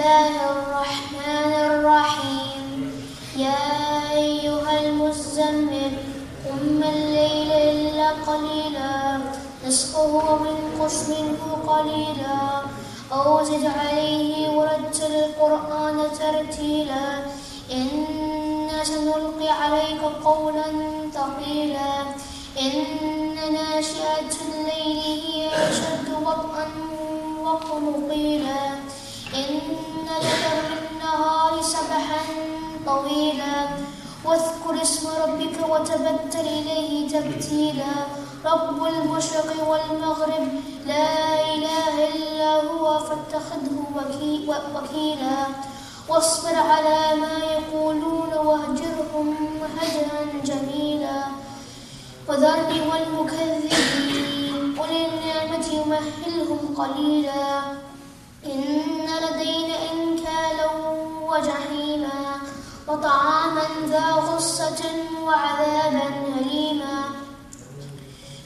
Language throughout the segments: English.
الله الرحمن الرحيم. يا أيها المزمل قم الليل إلا قليلا. نصفه وانقص منه قليلا. أو زد عليه ورتل القرآن ترتيلا. إنا سنلقي عليك قولا ثقيلا. إن ناشئة الليل هي أشد وطئا وقيلا إن لك بالنهار سبحا طويلا. واذكر اسم ربك وتبتل إليه تبتيلا. رب المشرق والمغرب لا إله إلا هو فاتخذه وكي وكيلا. واصبر على ما يقولون واهجرهم هجرا جميلا. وذرني والمكذبين قل النعمة يمهلهم قليلا. إن لدينا إنكالا وجحيما وطعاما ذا غصة وعذابا أليما.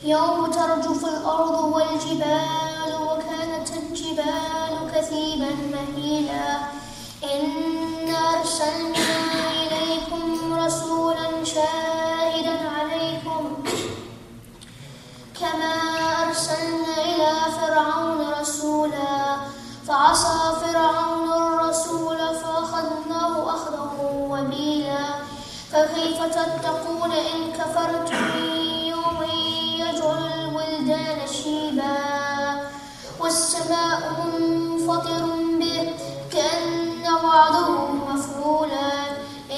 يوم ترجف الأرض والجبال وكانت الجبال كثيبا مهيلا. إنا أرسلنا إليكم رسولا شاهدا عليكم كما أرسلنا إلى فرعون فكيف تتقون إن كفرتم يوم يجعل الولدان شيبا والسماء منفطر به كأن وعده مفعولا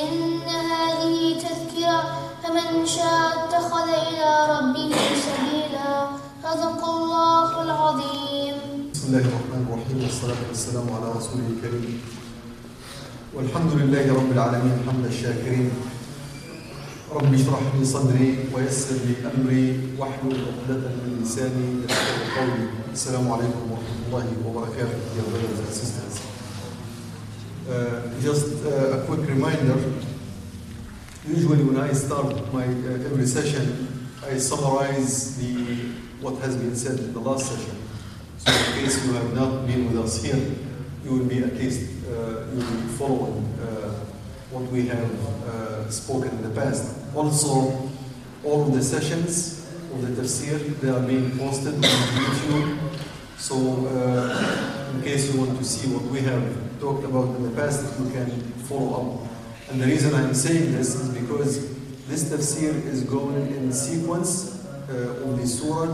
إن هذه تذكرة فمن شاء اتخذ إلى ربه سبيلا صدق الله العظيم. بسم الله الرحمن الرحيم والصلاة والسلام على رسوله الكريم. والحمد لله رب العالمين حمد الشاكرين. رب اشرح لي صدري ويسر لي أمري واحلل عقدة من لساني يفقهوا قولي السلام عليكم ورحمة الله وبركاته dear brothers and sisters uh, just uh, a quick reminder usually when I start my uh, every session I summarize the what has been said in the last session so in case you have not been with us here, you will be at least uh, you will be following uh, what we have uh, spoken in the past. Also, all of the sessions of the tafsir they are being posted on YouTube. So, uh, in case you want to see what we have talked about in the past, you can follow up. And the reason I'm saying this is because this tafsir is going in sequence uh, of the surah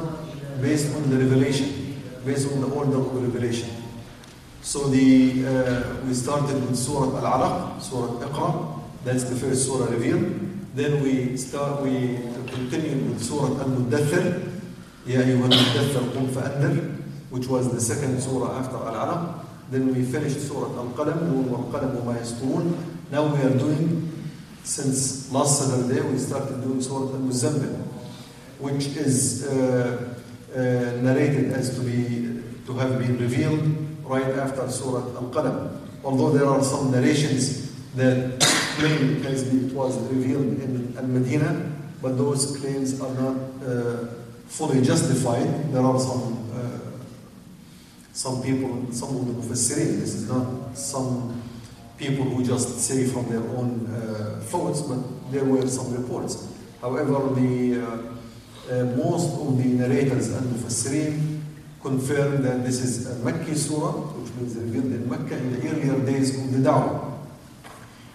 based on the revelation based on the order of revelation. So the uh, we started with Surah Al-Alaq, Surah Iqra, that's the first surah revealed. Then we start we continue with Surah Al-Muddathir, Ya al-muddathir qum fa'andir, which was the second surah after Al-Alaq. Then we finished Surah Al-Qalam, Nun wal-Qalam. Now we are doing, since last Saturday, we started doing Surah Al-Muzammil, which is uh, uh, narrated as to be to have been revealed right after Surah Al-Qalam. Although there are some narrations that claim it, was revealed in Al-Medina, but those claims are not uh, fully justified. There are some uh, some people, some of the Mufassirin, this is not some people who just say from their own uh, thoughts, but there were some reports. However, the uh, uh, most of the narrators and Mufassirin confirm that this is a Makki surah, which was revealed in Mecca in the earlier days of the Dawah.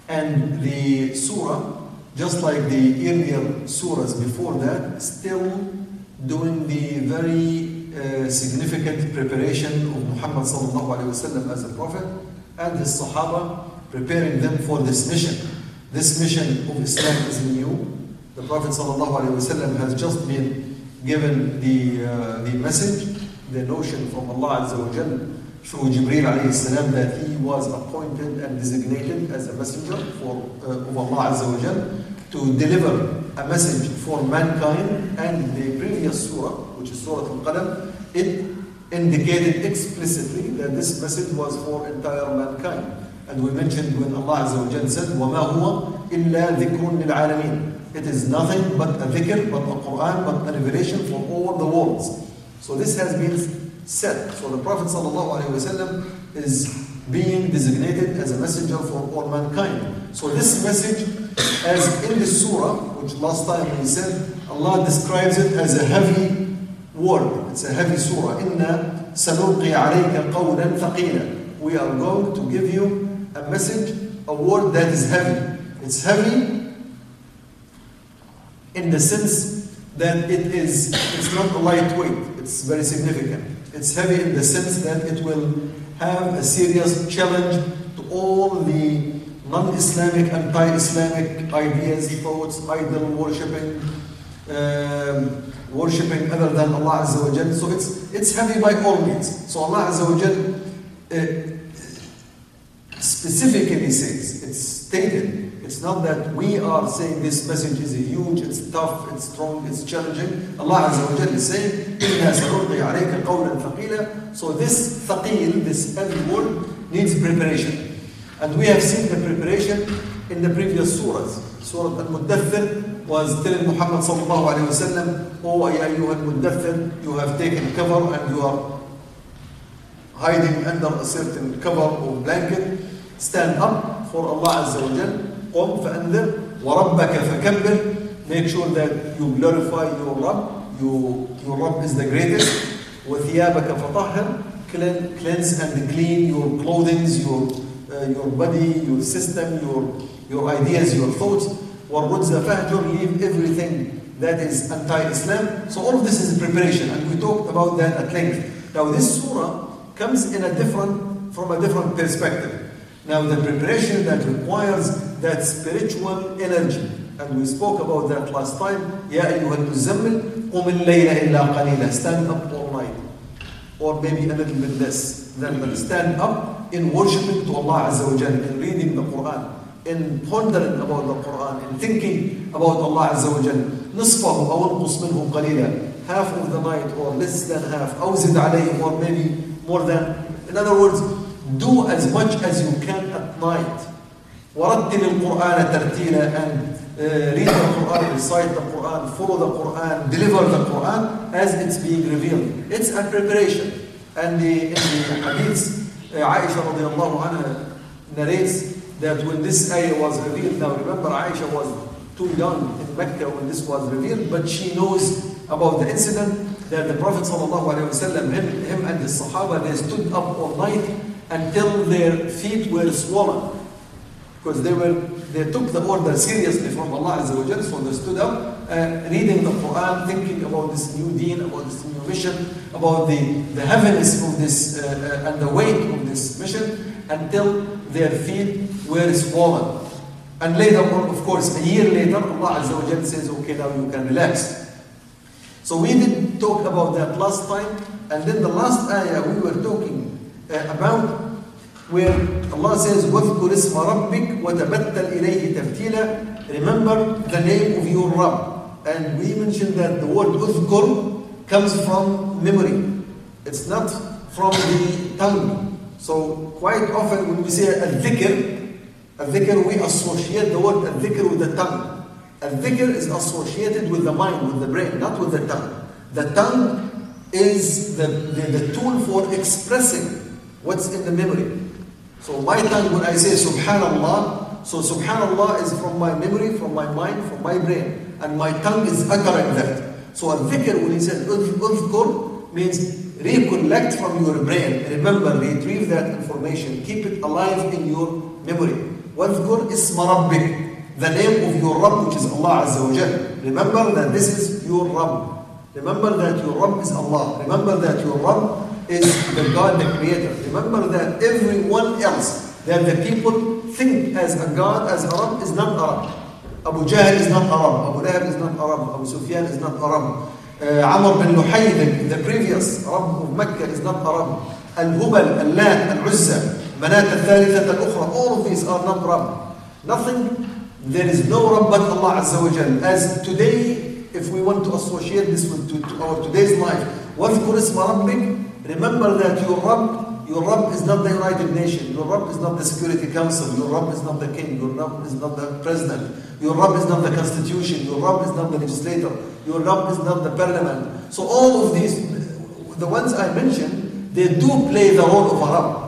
And the surah, just like the earlier surahs before that, still doing the very uh, significant preparation of Muhammad as a prophet and his Sahaba, preparing them for this mission. This mission of Islam is new. The Prophet has just been given the uh, the message, the notion from Allah Azza wa Jal through Jibreel alayhi salam that he was appointed and designated as a messenger for uh, of Allah Azza wa Jal to deliver a message for mankind and the previous surah, which is Surah Al-Qalam, it indicated explicitly that this message was for entire mankind. And we mentioned when Allah Azza wa Jal said, وَمَا هُوَ إِلَّا ذِكْرٌ لِلْعَالَمِينَ It is nothing but a dhikr, but a Quran, but a revelation for all the worlds. So this has been said. So the Prophet ﷺ is being designated as a messenger for all mankind. So this message, as in the surah, which last time we said, Allah describes it as a heavy word. It's a heavy surah. Inna sanulqi alayka qawlan thaqila. We are going to give you a message, a word that is heavy. It's heavy in the sense that it is it's not a lightweight, it's very significant. It's heavy in the sense that it will have a serious challenge to all the non-Islamic, anti-Islamic ideas, thoughts, idol worshipping, um, worshipping other than Allah Azza wa. So it's it's heavy by all means. So Allah Azza wa Jal uh, specifically says, it's stated it's not that we are saying this message is huge, it's tough, it's strong, it's challenging. Allah Azza wa Jalla is saying, إِنَّا سَنُلْقِي عَلَيْكَ قَوْلًا ثَقِيلًا So this thaqil, this heavy word, needs preparation. And we have seen the preparation in the previous surahs. Surah Al-Muddathir was telling Muhammad sallallahu alayhi wa sallam, Oh, ya ayyuha al-Muddathir, you have taken cover and you are hiding under a certain cover or blanket. Stand up for Allah Azza wa Jalla قم فأنذر وربك فكبر make sure that you glorify your Rabb you, your Rabb is the greatest وثيابك فطهر cleanse and clean your clothing your, uh, your body your system your, your ideas your thoughts والرجز فهجر leave everything that is anti-Islam so all of this is preparation and we talked about that at length now this surah comes in a different from a different perspective now the preparation that requires that spiritual energy. And we spoke about that last time. يا أيها المزمل قم الليل إلا قليلا. Stand up all night. Or maybe a little bit less than that. Stand up in worshiping to Allah Azza wa Jalla, in reading the Quran, in pondering about the Quran, in thinking about Allah Azza wa Jalla. نصفه أو انقص منه قليلا. Half of the night or less than half. أو زد عليه or maybe more than. In other words, do as much as you can at night. ورتل القرآن ترتيلا and uh, read the Quran, recite the Quran, follow the Quran, deliver the Quran as it's being revealed. It's a preparation. And the, in the hadith, uh, Aisha radiallahu anha narrates that when this ayah was revealed, now remember Aisha was too young in Mecca when this was revealed, but she knows about the incident that the Prophet ﷺ, him, him and his Sahaba, they stood up all night until their feet were swollen because they were they took the order seriously from Allah Azza wa Jalla, so they stood up uh, reading the Quran, thinking about this new deen, about this new mission, about the, the heaviness of this uh, uh, and the weight of this mission, until their feet were swollen. And later on, of course, a year later, Allah Azza wa Jalla says, okay, now you can relax. So we did talk about that last time, and then the last ayah we were talking uh, about where Allah says, وَذْكُرِ اسْمَ رَبِّكَ وَتَبَتَّلْ إِلَيْهِ تَبْتِيلًا Remember the name of your Rabb. And we mentioned that the word أذكر comes from memory. It's not from the tongue. So quite often when we say al-dhikr, al-dhikr we associate the word al-dhikr with the tongue. Al-dhikr is associated with the mind, with the brain, not with the tongue. The tongue is the, the, the tool for expressing what's in the memory. So my tongue, when I say Subhanallah, so Subhanallah is from my memory, from my mind, from my brain. And my tongue is uttering that. So a dhikr, when he says udhkur, means recollect from your brain. Remember, retrieve that information. Keep it alive in your memory. واذكر اسم ربك. The name of your Rabb, which is Allah Azza wa Jal. Remember that this is your Rabb. Remember that your Rabb is Allah. Remember that your Rabb is the God, the Creator. Remember that everyone else that the people think as a God, as a Rabb, is not a Rabb. Abu Jahl is not a Rabb. Abu Lahab is not a Rabb. Abu Sufyan is not a Rabb. Uh, Amr bin Luhay, the, the previous Arab of Mecca, is not a Rabb. Al-Hubal, Al-Lat, Al-Uzza, Manat al-Thalitha, al-Ukhra, all of these are not a Rabb. Nothing, there is no Rabb but Allah Azza wa Jal. As today, if we want to associate this with to, to our today's life, وَاذْكُرْ اسْمَ رَبِّكَ Remember that your Rabb, your Rabb is not the United Nations, your Rabb is not the Security Council, your Rabb is not the king, your Rabb is not the president, your Rabb is not the constitution, your Rabb is not the legislator, your Rabb is not the parliament. So all of these, the ones I mentioned, they do play the role of a Rabb.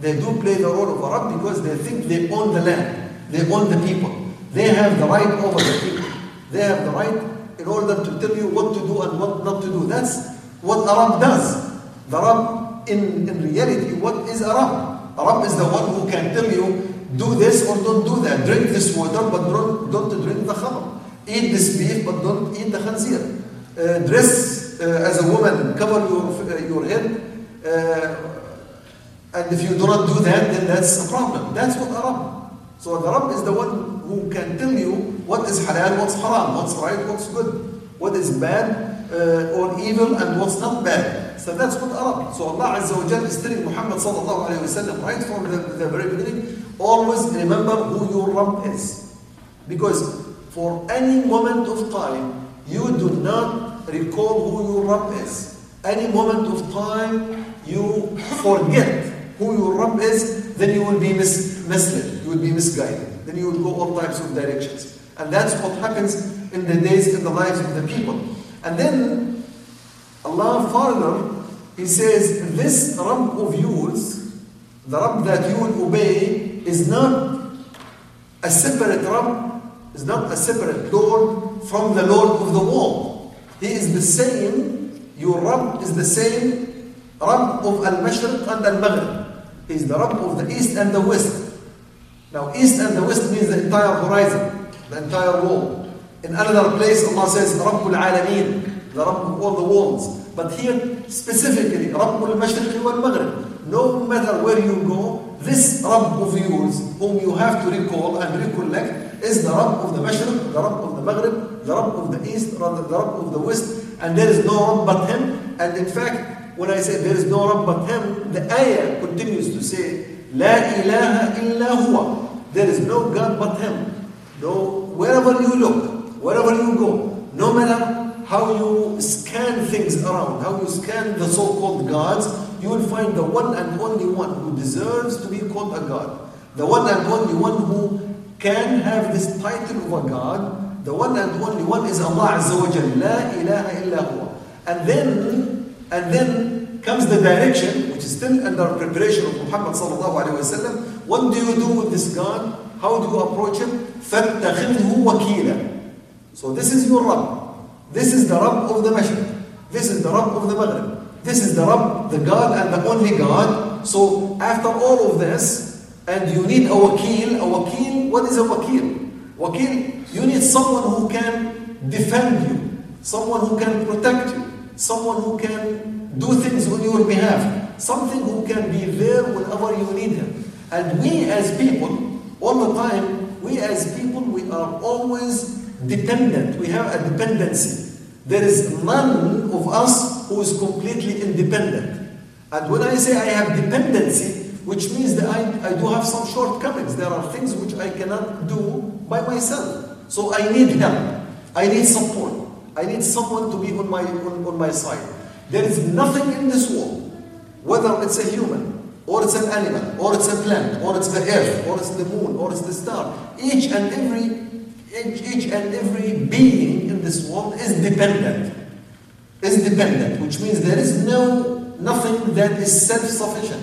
They do play the role of a Rabb because they think they own the land, they own the people. They have the right over the people. They have the right in order to tell you what to do and what not to do. That's what a Rabb does. The Rabb, in, in reality, what is a Rabb? A Rabb is the one who can tell you, do this or don't do that. Drink this water, but don't, don't drink the khamr. Eat this beef, but don't eat the khanzir. Uh, dress uh, as a woman, cover your, uh, your head. Uh, and if you do not do that, then that's a problem. That's what a Rabb. So the Rabb is the one who can tell you what is halal, what's haram, what's right, what's good, what is bad uh, or evil, and what's not bad. So that's what a Rabb. So Allah Azza wa Jal is telling Muhammad sallallahu alayhi wa sallam right from the, the very beginning, always remember who your Rabb is. Because for any moment of time, you do not recall who your Rabb is. Any moment of time, you forget who your Rabb is, then you will be mis- misled, you will be misguided, then you will go all types of directions. And that's what happens in the days, in the lives of the people. And then Allah further, He says, this Rabb of yours, the Rabb that you will obey, is not a separate Rabb, is not a separate Lord from the Lord of the world. He is the same, your Rabb is the same Rabb of Al-Mashriq and Al-Maghrib. He is the Rabb of the East and the West. Now, East and the West means the entire horizon, the entire world. In another place, Allah says, Rabbul Alameen, the Rabb of all the worlds. But here, specifically, Rabbul Mashriq wal Maghrib. No matter where you go, this Rabb of yours, whom you have to recall and recollect, is the Rabb of the Mashriq, the Rabb of the Maghrib, the Rabb of the East, the Rabb of the West, and there is no Rabb but Him. And in fact, when I say there is no Rabb but Him, the ayah continues to say, La ilaha illa huwa. There is no God but Him. No, wherever you look, wherever you go, no matter how you scan things around, how you scan the so-called gods, you will find the one and only one who deserves to be called a God. The one and only one who can have this title of a God. The one and only one is Allah Azza wa Jalla. La ilaha illa huwa. And then, and then comes the direction, which is still under preparation of Muhammad sallallahu alayhi wa sallam. What do you do with this God? How do you approach him? فَاتَّخِذْهُ وَكِيلًا so this is your Rabb. This is the Rabb of the Mashriq. This is the Rabb of the Maghrib. This is the Rabb, the God and the only God. So after all of this, and you need a wakil, a wakil, what is a wakil? Wakil, you need someone who can defend you, someone who can protect you, someone who can do things on your behalf, something who can be there whenever you need him. And we as people, all the time, we as people, we are always dependent. We have a dependency. There is none of us who is completely independent. And when I say I have dependency, which means that I, I do have some shortcomings. There are things which I cannot do by myself. So I need help. I need support. I need someone to be on my, on, on my side. There is nothing in this world, whether it's a human, or it's an animal, or it's a plant, or it's the earth, or it's the moon, or it's the star. Each and every each, and every being in this world is dependent. Is dependent, which means there is no nothing that is self-sufficient.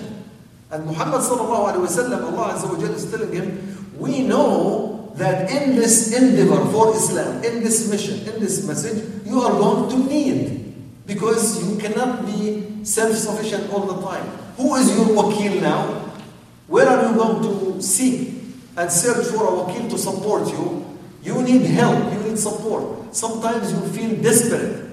And Muhammad sallallahu alaihi wasallam, Allah Azza wa Jalla is telling him, we know that in this endeavor for Islam, in this mission, in this message, you are going to need. Because you cannot be self-sufficient all the time. Who is your wakil now? Where are you going to seek and search for a wakil to support you? You need help, you need support. Sometimes you feel desperate.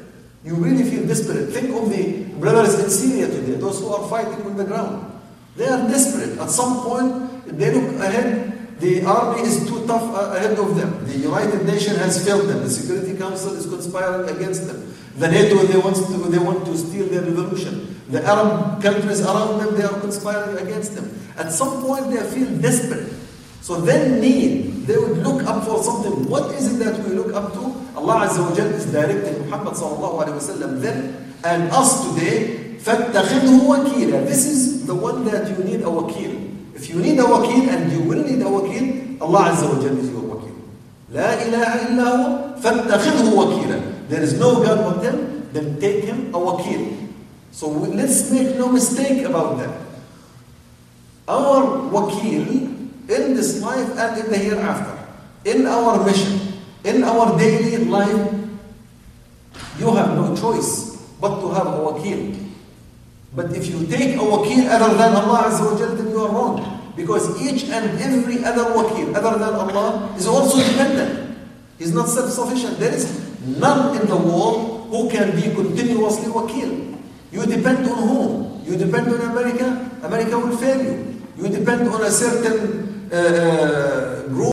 You really feel desperate. Think of the brothers in Syria today, those who are fighting on the ground. They are desperate. At some point, they look ahead, the army is too tough uh, ahead of them. The United Nations has failed them. The Security Council is conspiring against them. The NATO, they want to, they want to steal their revolution. The Arab countries around them, they are conspiring against them. At some point, they feel desperate. So then need, they would look up for something. What is it that we look up to? Allah Azza wa Jal is directing Muhammad sallallahu alayhi wa sallam then and us today, فَاتَّخِذْهُ وَكِيلًا This is the one that you need a wakil. If you need a wakil and you will need a wakil, Allah Azza wa Jal is your wakil. لا إله إلا هو فاتخذه وكيلا. There is no God but him, then take him a wakil. So we- let's make no mistake about that. Our wakil in this life and in the hereafter, in our mission, in our daily life, you have no choice but to have a wakil. But if you take a wakil other than Allah Azza wa Jal, then you are wrong. Because each and every other wakil other than Allah is also dependent. He's not self-sufficient. There is none in the world who can be continuously wakil. You depend on whom? You depend on America, America will fail you. You depend on a certain uh, uh, group,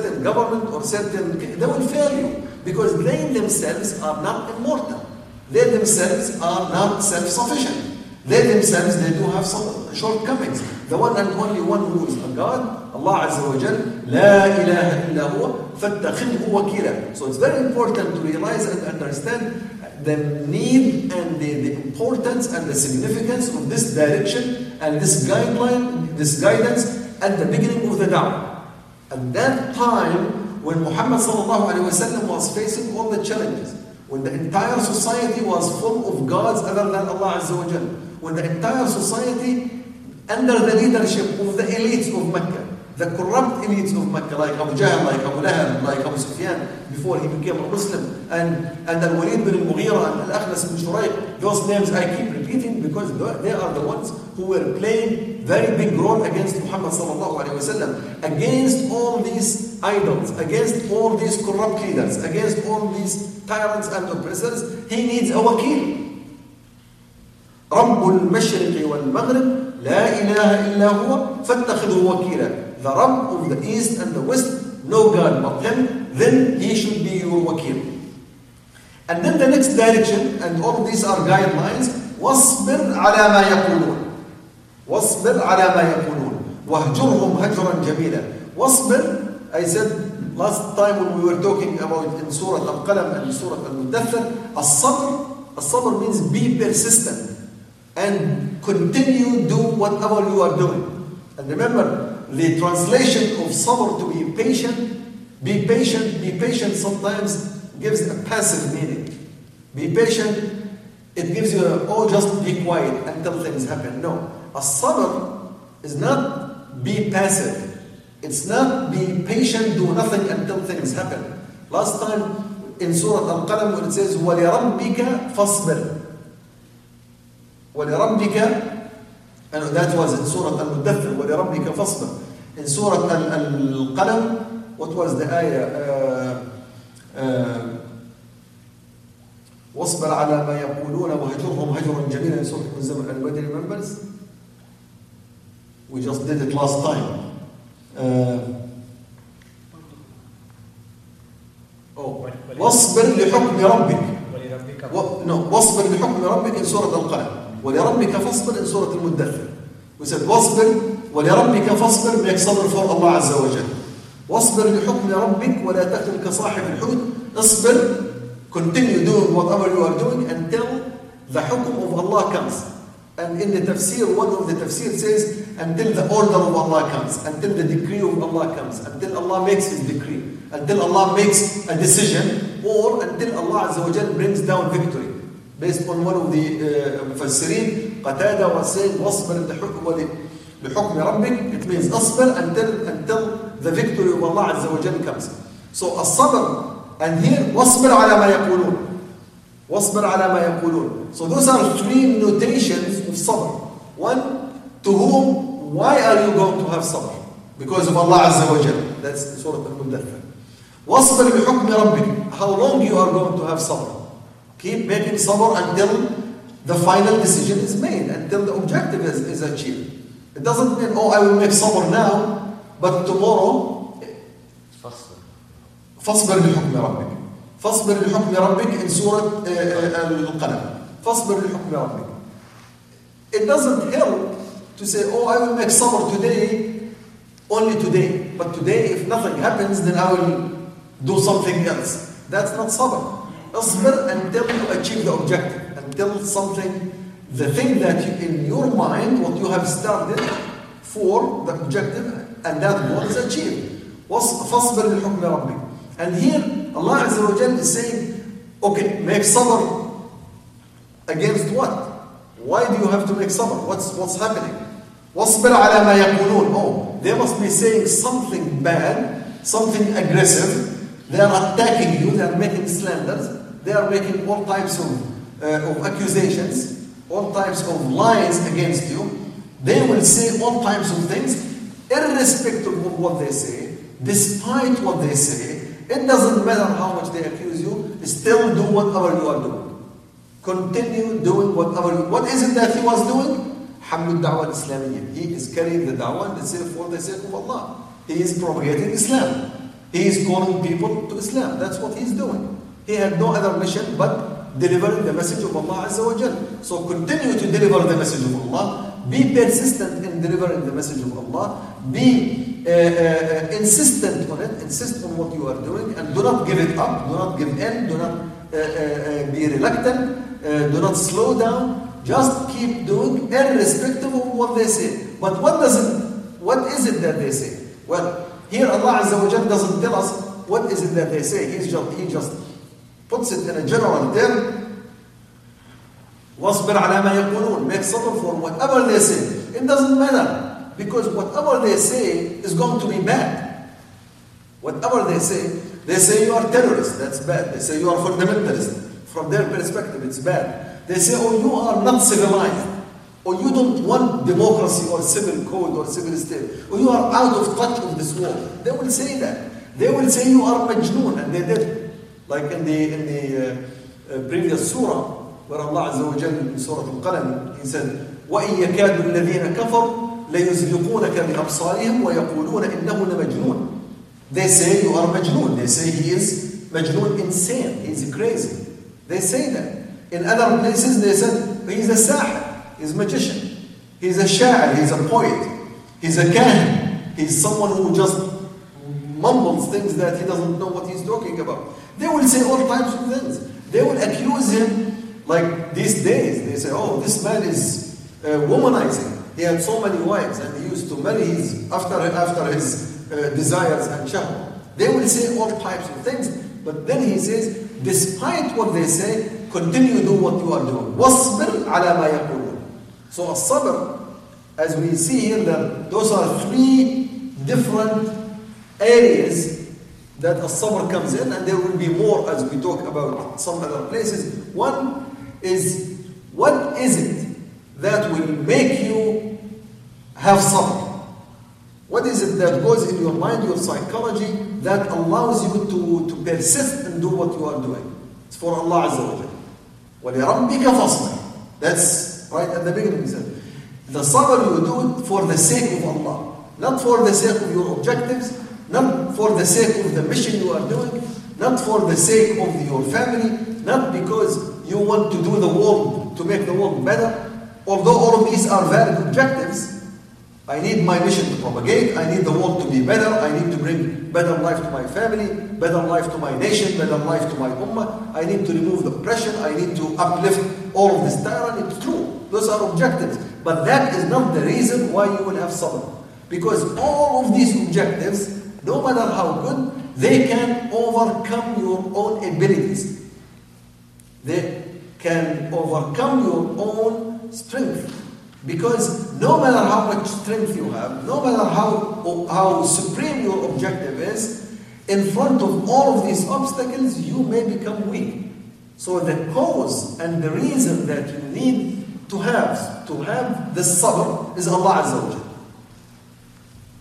certain government, or certain, they will fail you. Because they themselves are not immortal. They themselves are not self-sufficient. They themselves, they do have some shortcomings. The one and only one who is a God, Allah Azza wa Jal, لا إله إلا هو فاتخذه وكيلا. So it's very important to realize and understand the need and the, the importance and the significance of this direction and this guideline, this guidance at the beginning of the da'wah. At that time, when Muhammad was facing all the challenges, when the entire society was full of gods other than Allah Azza wa Jal, when the entire society under the leadership of the elites of Mecca, the corrupt elites of Mecca, like Abu Jahl, like Abu Lahab, like Abu Sufyan, before he became a Muslim, and, and Al-Walid bin al-Mughira and Al-Akhnas bin Shurayq, those names I keep because they are the ones who were playing very big role against Muhammad sallallahu alaihi wasallam, against all these idols, against all these corrupt leaders, against all these tyrants and oppressors, he needs a wakil. رب المشرق والمغرب لا إله إلا هو فاتخذه وكيلا The Rabb of the East and the West, no God but Him, then He should be your wakil. And then the next direction, and all these are guidelines, واصبر على ما يقولون واصبر على ما يقولون واهجرهم هجرا جميلا واصبر I said last time when we were talking about in Surah Al-Qalam and Surah Al-Mudathir الصبر الصبر means be persistent and continue do whatever you are doing. And remember, the translation of sabr to be patient, be patient, be patient sometimes gives a passive meaning. Be patient, it gives you oh, just be quiet until things happen. No. A sabr is not be passive. It's not be patient, do nothing until things happen. Last time in Surah Al-Qalam when it says, وَلِرَبِّكَ فَاصْبِرْ ولربك and that was in Surah Al-Mudathir ولربك فاصبر in Surah Al-Qalam what was the ayah uh, uh, واصبر على ما يقولون وهجرهم هجرا جميلا. in Surah Al-Muzammil anybody remembers we just did it last time. Uh, oh واصبر لحكم ربك. ولربك. و... no, واصبر لحكم ربك in سورة القلم. ولربك فاصبر in المدثر. We said واصبر ولربك فاصبر. Make صبر for Allah عز وجل واصبر لحكم ربك ولا تكن كصاحب الحوت. اصبر continue doing whatever you are doing until the حكم of Allah comes and in the tafsir one of the tafsir says until the order of Allah comes until the decree of Allah comes until Allah makes his decree until Allah makes a decision or until Allah Azza wa Jal brings down victory. Based on one of the uh, Mufassirin, Qatada was saying, وَاصْبِرْ لِحُكْمِ لحكم ربك, it means أصبر until, until the victory of Allah Azza wa Jal comes. So الصبر, and here, وَاصْبِرْ على ما يقولون. واصبر على ما يقولون. So those are three notations of sabr. One, to whom, why are you going to have sabr? Because of Allah Azza wa Jal. That's Surah Al-Muddathir. واصبر لحكم ربك. How long you are going to have sabr? Keep making sabr until the final decision is made, until the objective is, is achieved. It doesn't mean, oh, I will make sabr now, but tomorrow فاصبر لحكم ربك فاصبر لحكم ربك in سورة القلم فاصبر لحكم ربك It doesn't help to say, oh, I will make sabr today, only today. But today, if nothing happens, then I will do something else. That's not sabr. اصبر until you achieve the objective, until something, the thing that you, in your mind, what you have started for the objective, and that goal is achieved. فاصبر لحكم ربك. And here, Allah Azza wa Jal is saying, okay, make sabr against what? Why do you have to make sabr? What's, what's happening? واصبر على ما يقولون. Oh, they must be saying something bad, something aggressive. They are attacking you, they are making slanders, they are making all types of, uh, of accusations, all types of lies against you. They will say all types of things, irrespective of what they say, despite what they say. It doesn't matter how much they accuse you, still do whatever you are doing. Continue doing whatever you, What is it that he was doing? حمل الدعوة الإسلامية. He is carrying the da'wah for the sake of Allah. He is propagating Islam. He is calling people to Islam. That's what he's doing. He had no other mission but delivering the message of Allah Azza wa Jal. So continue to deliver the message of Allah. Be persistent in delivering the message of Allah. Be uh, uh, insistent on it. Insist on what you are doing and do not give it up. Do not give in. Do not uh, be reluctant. do not slow down. Just keep doing irrespective of what they say. But what does it, what is it that they say? Well, here Allah Azza wa Jal doesn't tell us what is it that they say. He's just, he just puts it in a general term. واصبر على ما يقولون. Make sabr for whatever they say. It doesn't matter. Because whatever they say is going to be bad. Whatever they say, they say you are terrorist, that's bad. They say you are fundamentalist. From their perspective, it's bad. They say, oh, you are not civilized. Or you don't want democracy or civil code or civil state. Or you are out of touch with this world. They will say that. They will say you are majnoon, and they did. Like in the, in the uh, uh, previous surah, where Allah Azza wa Jal in Surah Al-Qalam, He said, وَإِن يَكَادُ الَّذِينَ كَفَرُوا لَيُزْلِقُونَكَ بِأَبْصَارِهِمْ وَيَقُولُونَ إِنَّهُ لَمَجْنُونَ They say you are majnoon. They say he is majnoon, insane. He's crazy. They say that. In other places, they said he's a sahir. He's a magician. He's a sha'ir. He's a poet. He's a kahin. He's someone who just mumbles things that he doesn't know what he's talking about. They will say all types of things. They will accuse him like these days. They say, oh, this man is uh, womanizing. He had so many wives and he used to marry his, after, after his uh, desires and shahwah. They will say all types of things. But then he says, despite what they say, continue do what you are doing. وَاصْبِرْ عَلَى مَا يَقُولُونَ So as-sabr, as we see here, that those are three different areas that as-sabr comes in, and there will be more as we talk about some other places. One is, what is it that will make you have sabr? What is it that goes in your mind, your psychology, that allows you to, to persist and do what you are doing? It's for Allah Azza wa Jalla. وَلِرَبِّكَ فَاصْبِرْ That's right at the beginning he said. The sabr you do it for the sake of Allah. Not for the sake of your objectives, not for the sake of the mission you are doing, not for the sake of your family, not because you want to do the world, to make the world better. Although all of these are valid objectives, I need my mission to propagate, I need the world to be better, I need to bring better life to my family, better life to my nation, better life to my ummah, I need to remove the oppression, I need to uplift all of this tyranny. It's true, those are objectives. But that is not the reason why you will have sabr. Because all of these objectives, no matter how good, they can overcome your own abilities. They can overcome your own strength. Because no matter how much strength you have, no matter how, how supreme your objective is, in front of all of these obstacles, you may become weak. So the cause and the reason that you need to have to have this sabr is Allah Azza wa Jal.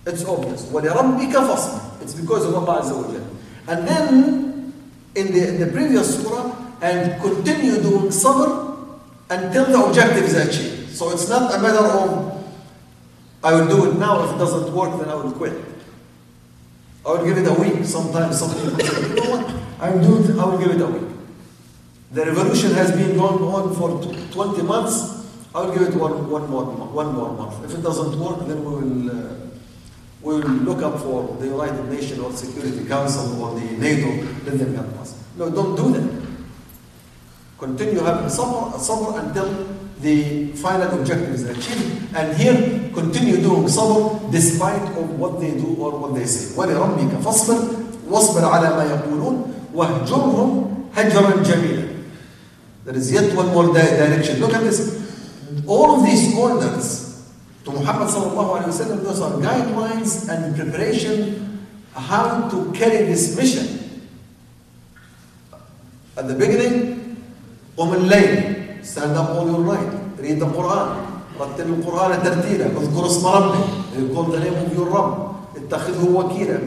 It's obvious. وَلِرَبِّكَ فَصْبِرْ It's because of Allah Azza wa Jal. And then in the, in the previous surah, and continue doing sabr until the objective is achieved. So it's not a matter of I will do it now. If it doesn't work, then I will quit. I will give it a week. Sometimes some people say, you know what? I will do it. I will give it a week. The revolution has been going on for 20 months. I will give it one, one more mo- one more month. If it doesn't work, then we will uh, we will look up for the United Nations or Security Council or the NATO. Let them help us. No, don't do that. Continue having sabr, sabr until the final objective is achieved. And here, continue doing sabr despite of what they do or what they say. وَلِرَبِّكَ فَاصْبِرْ وَاصْبِرْ عَلَى مَا يَقُولُون وَاهْجُرْهُمْ هَجْرًا جَمِيلًا There is yet one more di- direction. Look at this. All of these orders to Muhammad sallallahu alayhi wa sallam, those are guidelines and preparation how to carry this mission. At the beginning, قم الليل up all your night read the Quran رتل القرآن ترتيلا اذكر اسم ربك call the name of your Rabb اتخذه وكيلا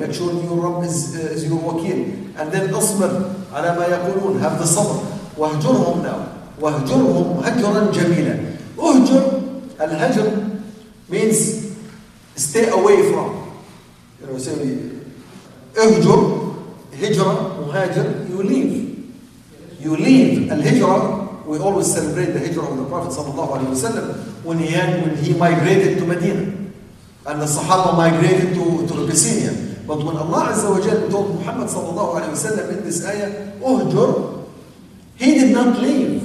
your Rabb is, uh, is your wakil and then اصبر على ما يقولون have the sabr واهجرهم now واهجرهم هجرا جميلا اهجر الهجر means stay away from you know اهجر هجرة مهاجر you leave you leave al-hijrah we always celebrate the hijrah of the Prophet wasallam when he had when he migrated to Medina and the Sahaba migrated to, to Abyssinia. But when Allah wa Jalla told Muhammad wasallam in this ayah, Uhjur, he did not leave.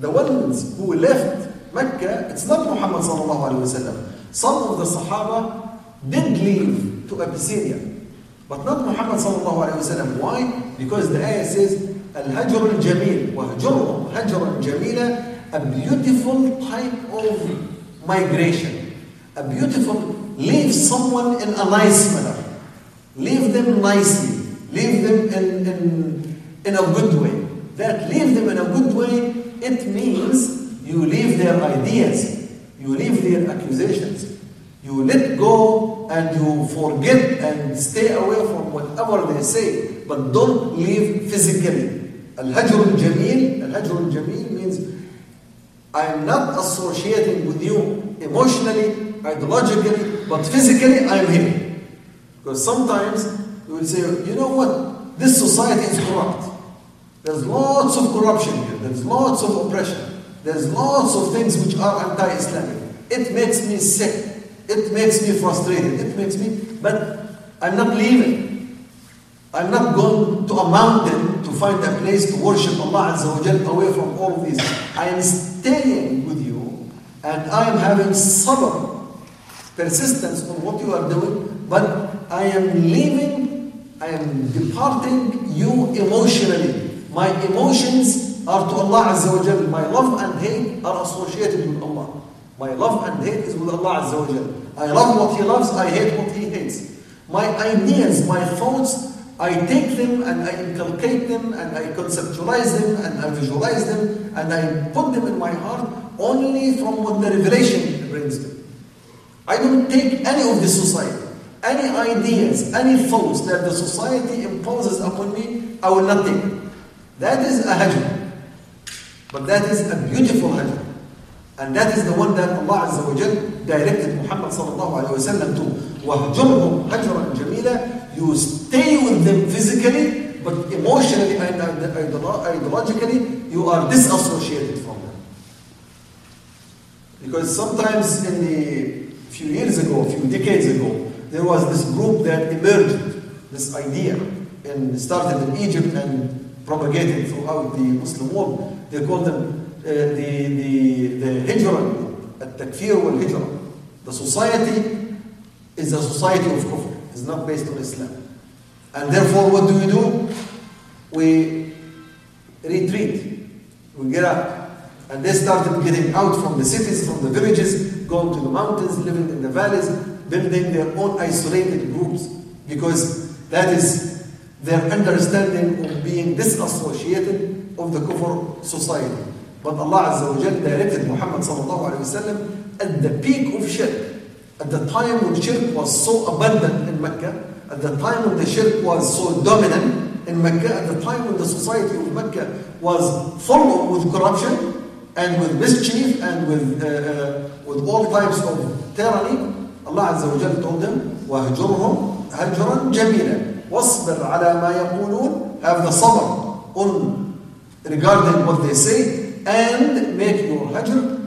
The ones who left Mecca, it's not Muhammad wasallam. Some of the Sahaba did leave to Abyssinia, but not Muhammad wasallam. Why? Because the ayah says, الهجر الجميل وهجرهم هجرا جميلا a beautiful type of migration a beautiful leave someone in a nice manner leave them nicely leave them in, in, in a good way that leave them in a good way it means you leave their ideas you leave their accusations you let go and you forget and stay away from whatever they say but don't leave physically Al-Hajr Jamil. Jamil means I'm not associating with you emotionally, ideologically, but physically I am here. Because sometimes you will say, you know what, this society is corrupt. There's lots of corruption here, there's lots of oppression, there's lots of things which are anti-Islamic. It makes me sick, it makes me frustrated, it makes me, but I'm not leaving. I'm not going to a mountain to find a place to worship Allah Azza wa away from all these. I am staying with you and I am having sabr, persistence on what you are doing, but I am leaving, I am departing you emotionally. My emotions are to Allah Azza wa. My love and hate are associated with Allah. My love and hate is with Allah Azza wa. I love what He loves, I hate what He hates. My ideas, my thoughts, I take them and I inculcate them and I conceptualize them and I visualize them and I put them in my heart only from what the revelation brings them. I don't take any of the society, any ideas, any thoughts that the society imposes upon me, I will not take them. That is a hajr. But that is a beautiful hajr. And that is the one that Allah Azza wa Jal directed Muhammad sallallahu alayhi wa sallam to. وَهْجُرْهُمْ هَجْرًا جَمِيلًا you stay with them physically, but emotionally and ideologically, you are disassociated from them. Because sometimes in the few years ago, a few decades ago, there was this group that emerged, this idea, and started in Egypt and propagated throughout the Muslim world. They call them uh, the, the, the Hijra, al-Takfir wal-Hijra. The society is a society of kufr. It's not based on Islam. And therefore, what do we do? We retreat. We get out. And they started getting out from the cities, from the villages, going to the mountains, living in the valleys, building their own isolated groups. Because that is their understanding of being disassociated of the kufr society. But Allah Azza wa directed Muhammad sallallahu alayhi wasallam at the peak of shirk. At the time when shirk was so abundant in Mecca, at the time when the shirk was so dominant in Mecca, at the time when the society of Mecca was full with corruption and with mischief and with, uh, uh, with all types of tyranny, Allah Azza wa Jal told them, وَهْجُرْهُمْ هَجْرًا جَمِيلًا وَاصْبِرْ عَلَى مَا يَقُولُونَ Have the sabr on regarding what they say and make your hajr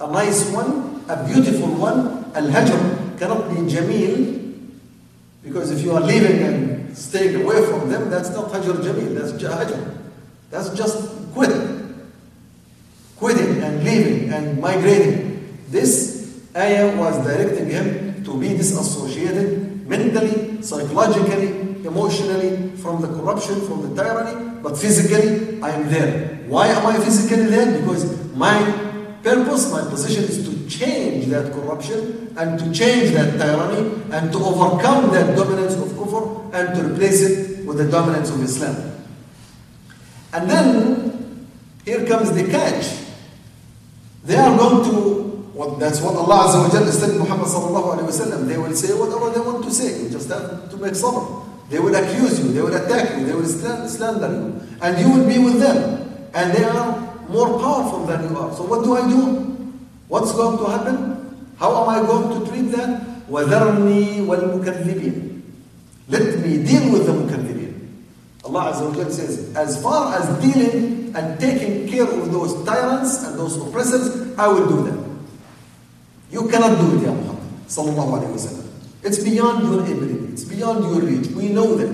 a nice one, a beautiful one. Al-hajr cannot be jameel because if you are leaving and staying away from them, that's not hajr jameel, that's hajr. That's just quitting. Quitting and leaving and migrating. This ayah was directing him to be disassociated mentally, psychologically, emotionally from the corruption, from the tyranny, but physically I am there. Why am I physically there? Because my purpose, my position is to change that corruption and to change that tyranny and to overcome that dominance of kufr and to replace it with the dominance of Islam. And then here comes the catch. They are going to, well, that's what Allah Azza wa Jalla said to Muhammad sallallahu alayhi wa. They will say whatever they want to say. You just have to make sabr. They will accuse you, they will attack you, they will slander you. And you will be with them. And they are more powerful than you are. So what do I do? What's going to happen? How am I going to treat that? وَذَرْنِي وَالْمُكَذِّبِينَ Let me deal with the Mukadhibin. Allah Azza wa Jalla says, as far as dealing and taking care of those tyrants and those oppressors, I will do that. You cannot do it, Ya Muhammad Sallallahu Alaihi Wasallam. It's beyond your ability. It's beyond your reach. We know that.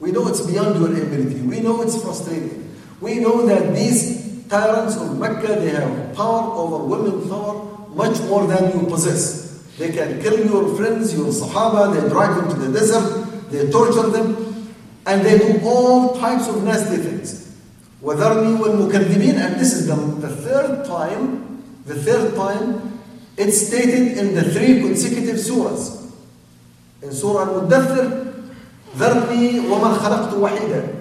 We know it's beyond your ability. We know it's frustrating. We know that these tyrants of Mecca, they have power over women power much more than you possess. They can kill your friends, your Sahaba, they drive them to the desert, they torture them, and they do all types of nasty things. وَذَرْنِي وَالْمُكَذِّبِينَ And this is the, the third time, the third time, it's stated in the three consecutive surahs. In Surah Al-Muddathir, ذَرْنِي وَمَنْ خَلَقْتُ وَحِيدًا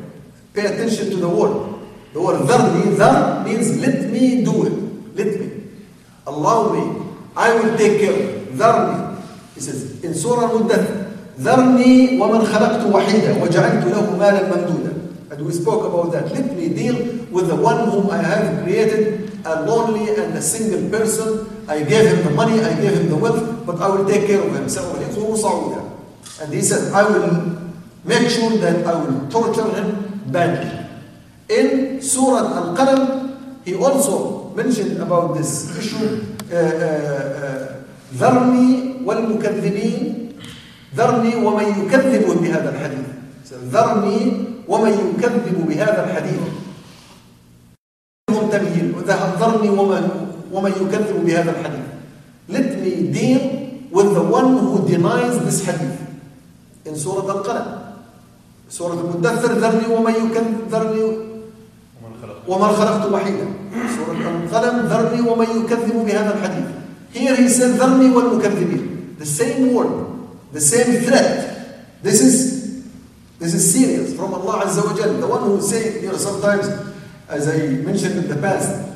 Pay attention to the word. The word ذَرْنِي, ذَر means let me do it. Let me. Allow me. I will take care of it. ذَرْنِي. He says in Surah Al-Muddathir, ذَرْنِي وَمَنْ خَلَقْتُ وَحِيدًا وَجَعَلْتُ لَهُ مَالًا مَمْدُودًا And we spoke about that. Let me deal with the one whom I have created, a lonely and a single person. I gave him the money, I gave him the wealth, but I will take care of him. سأغرقه صعودا. And he said, I will make sure that I will torture him badly. In Surah Al-Qalam, he also mentioned about this issue, ذرني والمكذبين ذرني ومن يكذب بهذا الحديث ذرني ومن يكذب بهذا الحديث تمهيل ذرني ومن ومن يكذب بهذا الحديث let me deal with the one who denies this hadith in Surah Al-Qalam. سورة المدثر ذرني ومن يكذب ذرني وما خلقت وحيدا سورة القلم ذرني ومن يكذب بهذا الحديث Here he said ذرني والمكذبين The same word The same threat This is This is serious from Allah Azza wa Jal The one who say you know sometimes as I mentioned in the past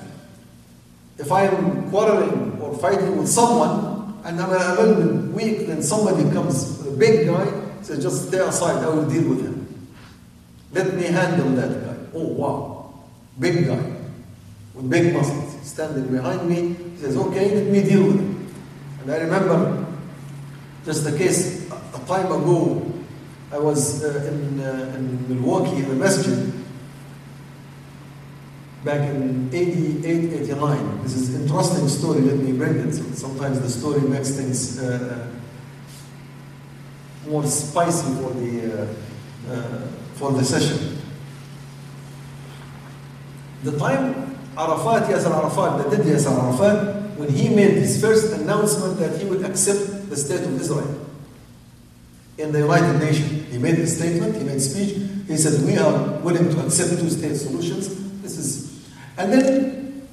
if I am quarreling or fighting with someone and I'm a little bit weak then somebody comes a big guy says just stay aside I will deal with him let me handle that guy. Oh, wow. Big guy with big muscles standing behind me. He says, okay, let me deal with him. And I remember just a case a time ago. I was uh, in, uh, in Milwaukee in a masjid back in 88, 89. This is interesting story. Let me bring it. Sometimes the story makes things uh, more spicy for the for the session. The time Arafat, Yasser Arafat, the dead Yasser Arafat, when he made his first announcement that he would accept the state of Israel in the United Nations. He made a statement, he made a speech. He said, We are willing to accept two state solutions. This is. And then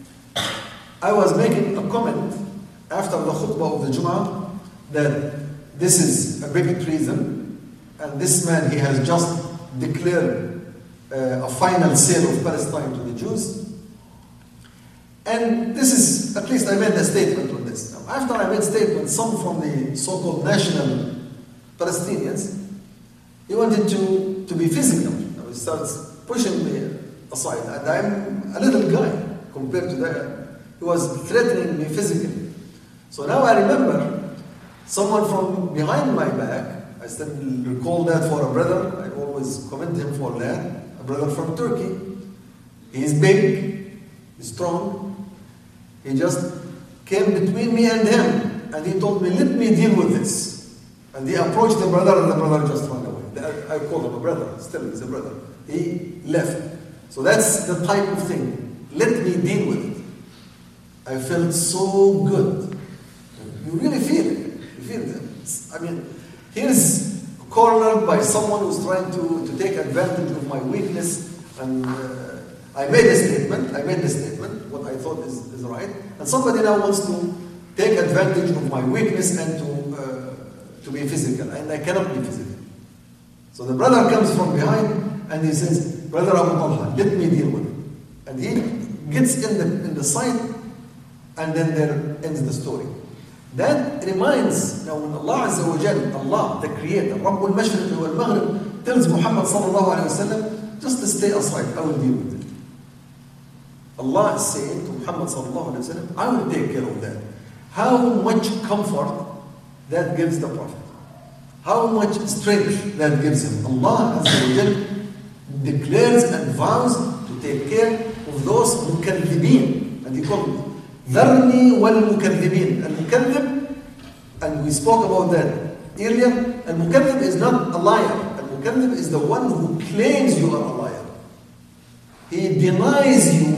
I was making a comment after the khutbah of the Jum'ah that this is a big treason and this man, he has just declared Uh, a final sale of Palestine to the Jews. And this is, at least I made a statement on this. Now, after I made statement, some from the so-called national Palestinians, he wanted to, to be physical. Now he starts pushing me aside. And I'm a little guy compared to that. He was threatening me physically. So now I remember someone from behind my back, I still recall that for a brother, I always commend him for that, brother from Turkey. He's big, he's strong. He just came between me and him, and he told me, let me deal with this. And he approached the brother, and the brother just ran away. I call him a brother, still he's a brother. He left. So that's the type of thing. Let me deal with it. I felt so good. You really feel it. You feel it. I mean, he's cornered by someone who's trying to, to take advantage of my weakness. And uh, I made a statement. I made a statement, what I thought is, is right. And somebody now wants to take advantage of my weakness and to, uh, to be physical. And I cannot be physical. So the brother comes from behind and he says, Brother Abu Talha, let me deal with it. And he gets in the, in the sight and then there ends the story. That reminds, now when Allah Azza wa Jal, Allah, the Creator, Rabbul Mashriq wal Maghrib, tells Muhammad sallallahu alayhi wa sallam, just to stay aside, I will deal with it. Allah is saying to Muhammad sallallahu alayhi wa sallam, I will take care of that. How much comfort that gives the Prophet. How much strength that gives him. Allah Azza wa Jal declares and vows to take care of those mukadhibeen. And he called ذرني والمكذبين المكذب and we spoke about that earlier المكذب is not a liar المكذب is the one who claims you are a liar he denies you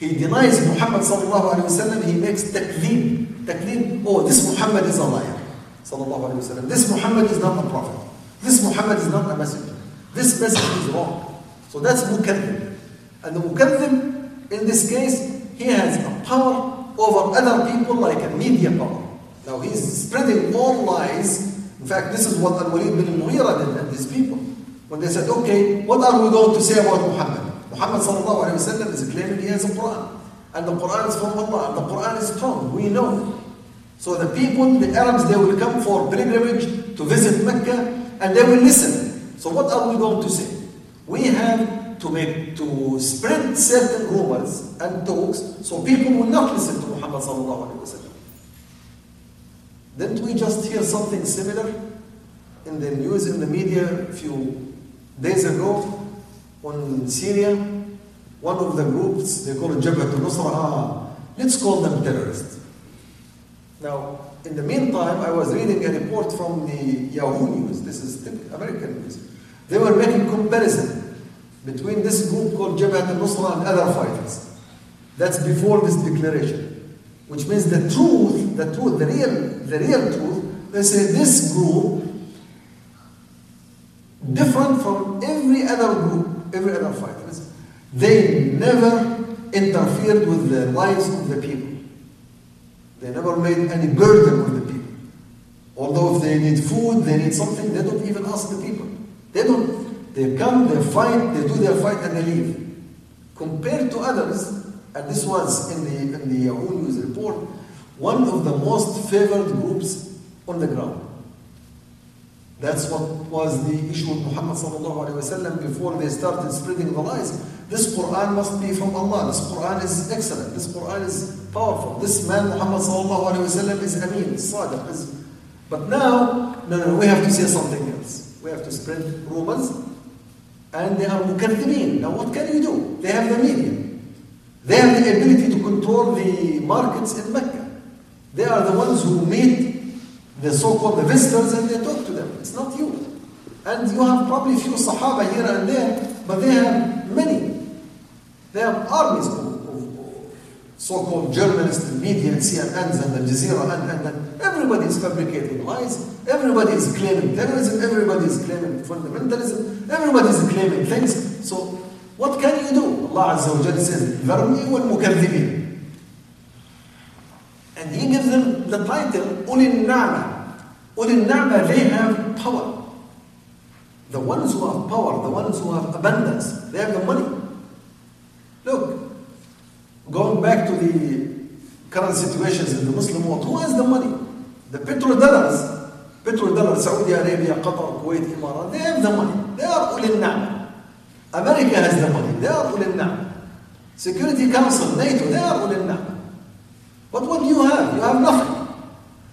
he denies Muhammad sallallahu alaihi wasallam he makes takleem takleem oh this Muhammad is a liar sallallahu alaihi wasallam this Muhammad is not a prophet this Muhammad is not a messenger this message is wrong so that's mukadhib and the mukadhib in this case he has a power over other people like a media power. Now he's spreading more lies. In fact, this is what Al-Walid bin al-Mughira did and these people. When they said, okay, what are we going to say about Muhammad? Muhammad sallallahu alayhi wa is claiming he has a Quran. And the Quran is from Allah. And the Quran is strong. We know. So the people, the Arabs, they will come for pilgrimage to visit Mecca and they will listen. So what are we going to say? We have to make to spread certain rumors and talks so people will not listen to Muhammad sallallahu alaihi wasallam. Didn't we just hear something similar in the news in the media a few days ago on Syria? One of the groups they call it Jabhat al-Nusra. Ah, let's call them terrorists. Now, in the meantime, I was reading a report from the Yahoo News. This is American news. They were making comparison between this group called Jabhat al-Nusra and other fighters. That's before this declaration. Which means the truth, the truth, the real, the real truth, they say this group different from every other group, every other fighters. They never interfered with the lives of the people. They never made any burden with the people. Although if they need food, they need something, they don't even ask the people. They don't. They come, they fight, they do their fight, and they leave. Compared to others, and this was in the in the Yahoo News report, one of the most favored groups on the ground. That's what was the issue with Muhammad wasallam before they started spreading the lies. This Quran must be from Allah. This Quran is excellent. This Quran is powerful. This man Muhammad wasallam is Amin, Sadiq. Is, but now, no, no, we have to say something else. We have to spread rumors, and they are mukadhibeen. Now, what can you do? They have the media. They have the ability to control the markets in Mecca. They are the ones who meet the so-called the visitors and they talk to them. It's not you. And you have probably few Sahaba here and there, but they have many. They have armies of, of so-called journalists and media and CNNs and Al Jazeera and, and, and everybody is fabricating lies. Everybody is claiming terrorism. Everybody is claiming fundamentalism. Everybody is claiming things. So what can you do? Allah Azza wa Jalla says, ذَرْنِي وَالْمُكَذِّبِينَ and he gives them the title Ulil Na'ma. Ulil Na'ma, they have power. The ones who have power, the ones who have abundance, they have the money. Look, going back to the current situations in the Muslim world, who has the money? The petrodollars, petrodollars, Saudi Arabia, Qatar, Kuwait, Emirat, they have the money. They are ulil na'ma. America has the money. They are ulil na'ma. Security Council, NATO, they are ulil na'ma. But what do you have? You have nothing.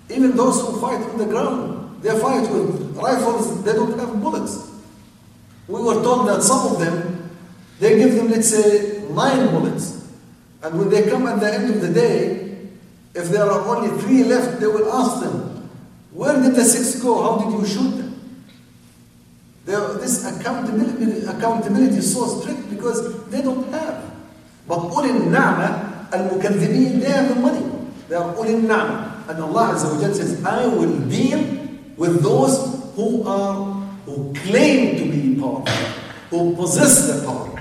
Even those who fight on the ground, they fight with rifles, they don't have bullets. We were told that some of them, they give them, let's say, nine bullets. And when they come at the end of the day, if there are only three left, they will ask them, Where did the six go? How did you shoot them? this accountability, accountability is so strict because they don't have. But ulil na'ma, al-mukadhibin, they have the money. They are ulil na'ma. And Allah Azza wa says, I will deal with those who are, who claim to be powerful, who possess the power.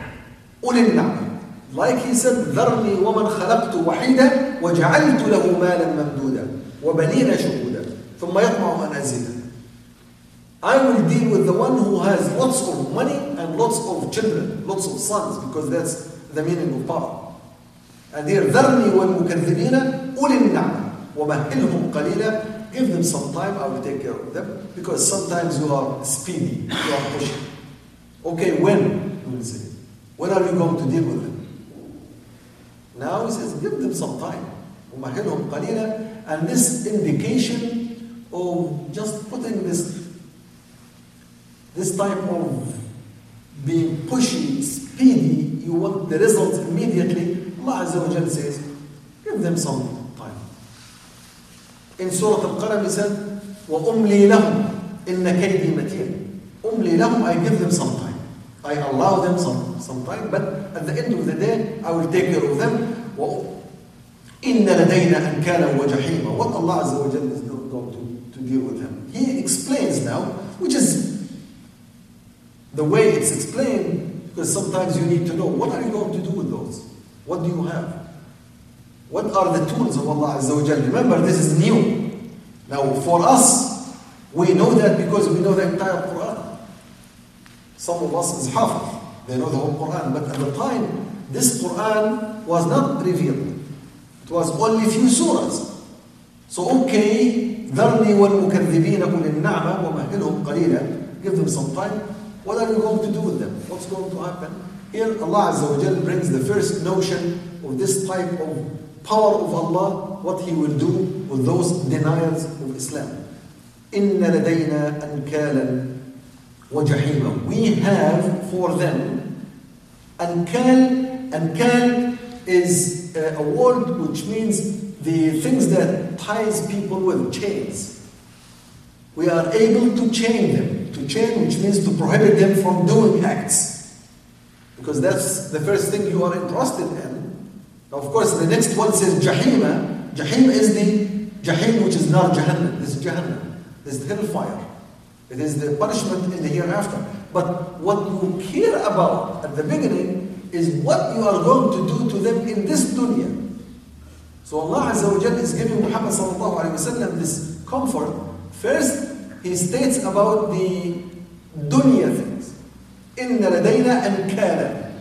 ulil na'ma. Like he said, ذرني ومن خلقت وحيدا وجعلت له مالا ممدودا وبنين شهودا ثم يطمع أن أزيده I will deal with the one who has lots of money and lots of children, lots of sons, because that's the meaning of power. And here, ذرني والمكذبين أولي النعمة ومهلهم قليلا Give them some time, I will take care of them. Because sometimes you are speedy, you are pushing. Okay, when? When are you going to deal with them? Now he says, give them some time. ومهلهم قليلا And this indication of just putting this this type of being pushy, speedy, you want the results immediately, Allah Azza wa Jal says, give them some time. In Surah Al-Qalam he said, وَأُمْلِي لَهُمْ إِنَّ كَيْدِي مَتِينَ أُمْلِي لَهُمْ I give them some time. I allow them some, some time, but at the end of the day, I will take care of them. إِنَّ لَدَيْنَا أَنْكَالًا وَجَحِيمًا What Allah Azza wa Jal is going to, to deal with him. He explains now, which is the way it's explained, because sometimes you need to know what are you going to do with those? What do you have? What are the tools of Allah Azza wa Jal? Remember, this is new. Now, for us, we know that because we know the entire Quran. Some of us is Hafiz, they know the whole Quran, but at the time, this Quran was not revealed. It was only few surahs. So, okay, ذرني والمكذبين أولي النعمة ومهلهم قليلا. Give them some time. What are you going to do with them? What's going to happen? Here Allah Azza wa Jal brings the first notion of this type of power of Allah, what He will do with those deniers of Islam. إِنَّ لَدَيْنَا أَنْكَالًا وَجَحِيمًا We have for them أنكال أنكال is a word which means the things that ties people with chains. We are able to chain them to chain, which means to prohibit them from doing acts. Because that's the first thing you are entrusted in. Now, of course, the next one says Jahima. Jahim is the Jahim, which is not Jahannam. This is Jahannam. This is hellfire. It is the punishment in the hereafter. But what you care about at the beginning is what you are going to do to them in this dunya. So Allah Azza wa Jalla is giving Muhammad sallallahu alayhi wa sallam this comfort. First, he states about the dunya things. إِنَّ لَدَيْنَا أَنْكَالًا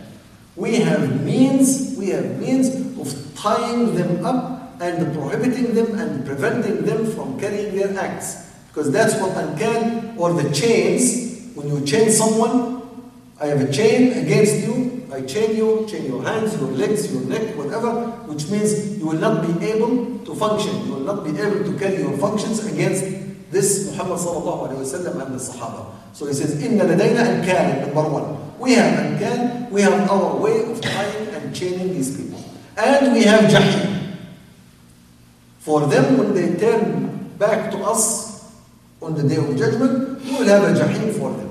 We have means, we have means of tying them up and prohibiting them and preventing them from carrying their acts. Because that's what ankal or the chains, when you chain someone, I have a chain against you, I chain you, chain your hands, your legs, your neck, whatever, which means you will not be able to function. You will not be able to carry your functions against this Muhammad sallallahu alayhi wa sallam and the Sahaba. So he says, Inna ladayna ankan, number one. We have ankan, we have our way of tying and chaining these people. And we have jahim. For them, when they turn back to us on the day of judgment, we will have a jahim for them.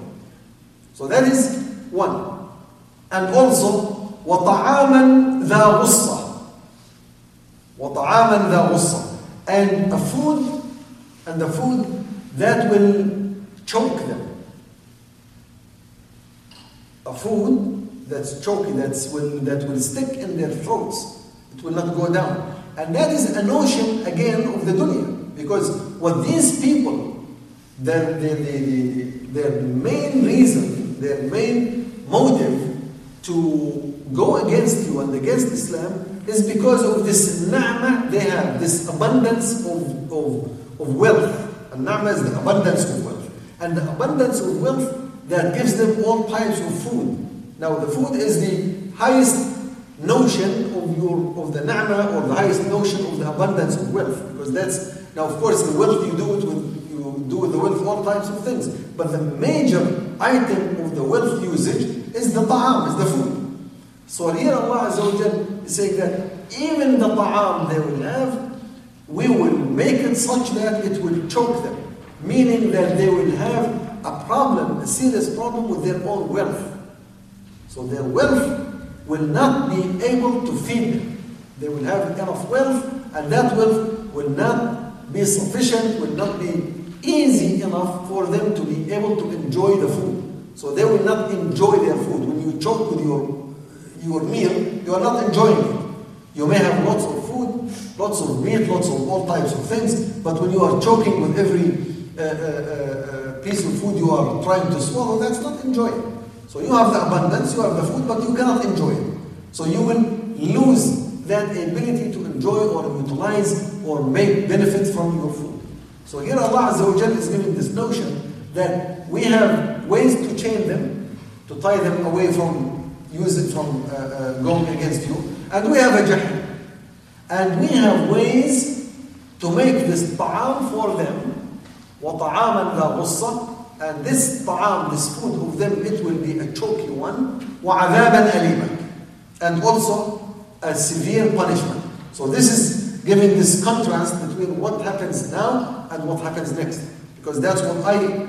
So that is one. And also, وَطَعَامًا ذَا غُصَّةً وَطَعَامًا ذَا غُصَّةً And a food and the food that will choke them. A food that's choking, that's will, that will stick in their throats. It will not go down. And that is a notion again of the dunya. Because what these people their, their, their, their main reason, their main motive to go against you and against Islam is because of this na'mah they have, this abundance of, of, of wealth. And na'mah is the abundance of wealth. And the abundance of wealth that gives them all types of food. Now the food is the highest notion of your of the na'mah or the highest notion of the abundance of wealth. Because that's now of course the wealth you do it with do the wealth all types of things. But the major item of the wealth usage is the ta'am, is the food. So here Allah wa is saying that even the ta'am they will have, we will make it such that it will choke them. Meaning that they will have a problem, a serious problem with their own wealth. So their wealth will not be able to feed them. They will have enough wealth, and that wealth will not be sufficient, will not be easy enough for them to be able to enjoy the food. So they will not enjoy their food. When you choke with your, your meal, you are not enjoying it. You may have lots of food, lots of meat, lots of all types of things, but when you are choking with every uh, uh, uh, piece of food you are trying to swallow, that's not enjoying. So you have the abundance, you have the food, but you cannot enjoy it. So you will lose that ability to enjoy or utilize or make benefit from your food. So here Allah Azza wa Jal is giving this notion that we have ways to chain them, to tie them away from use it from uh, uh, going against you, and we have a jahannam. And we have ways to make this ta'am for them, وَطَعَامًا لَا غُصَّةٍ and this ta'am, this food of them, it will be a choky one, وَعَذَابًا أَلِيمًا and also a severe punishment. So this is giving this contrast between what happens now and what happens next. Because that's what I,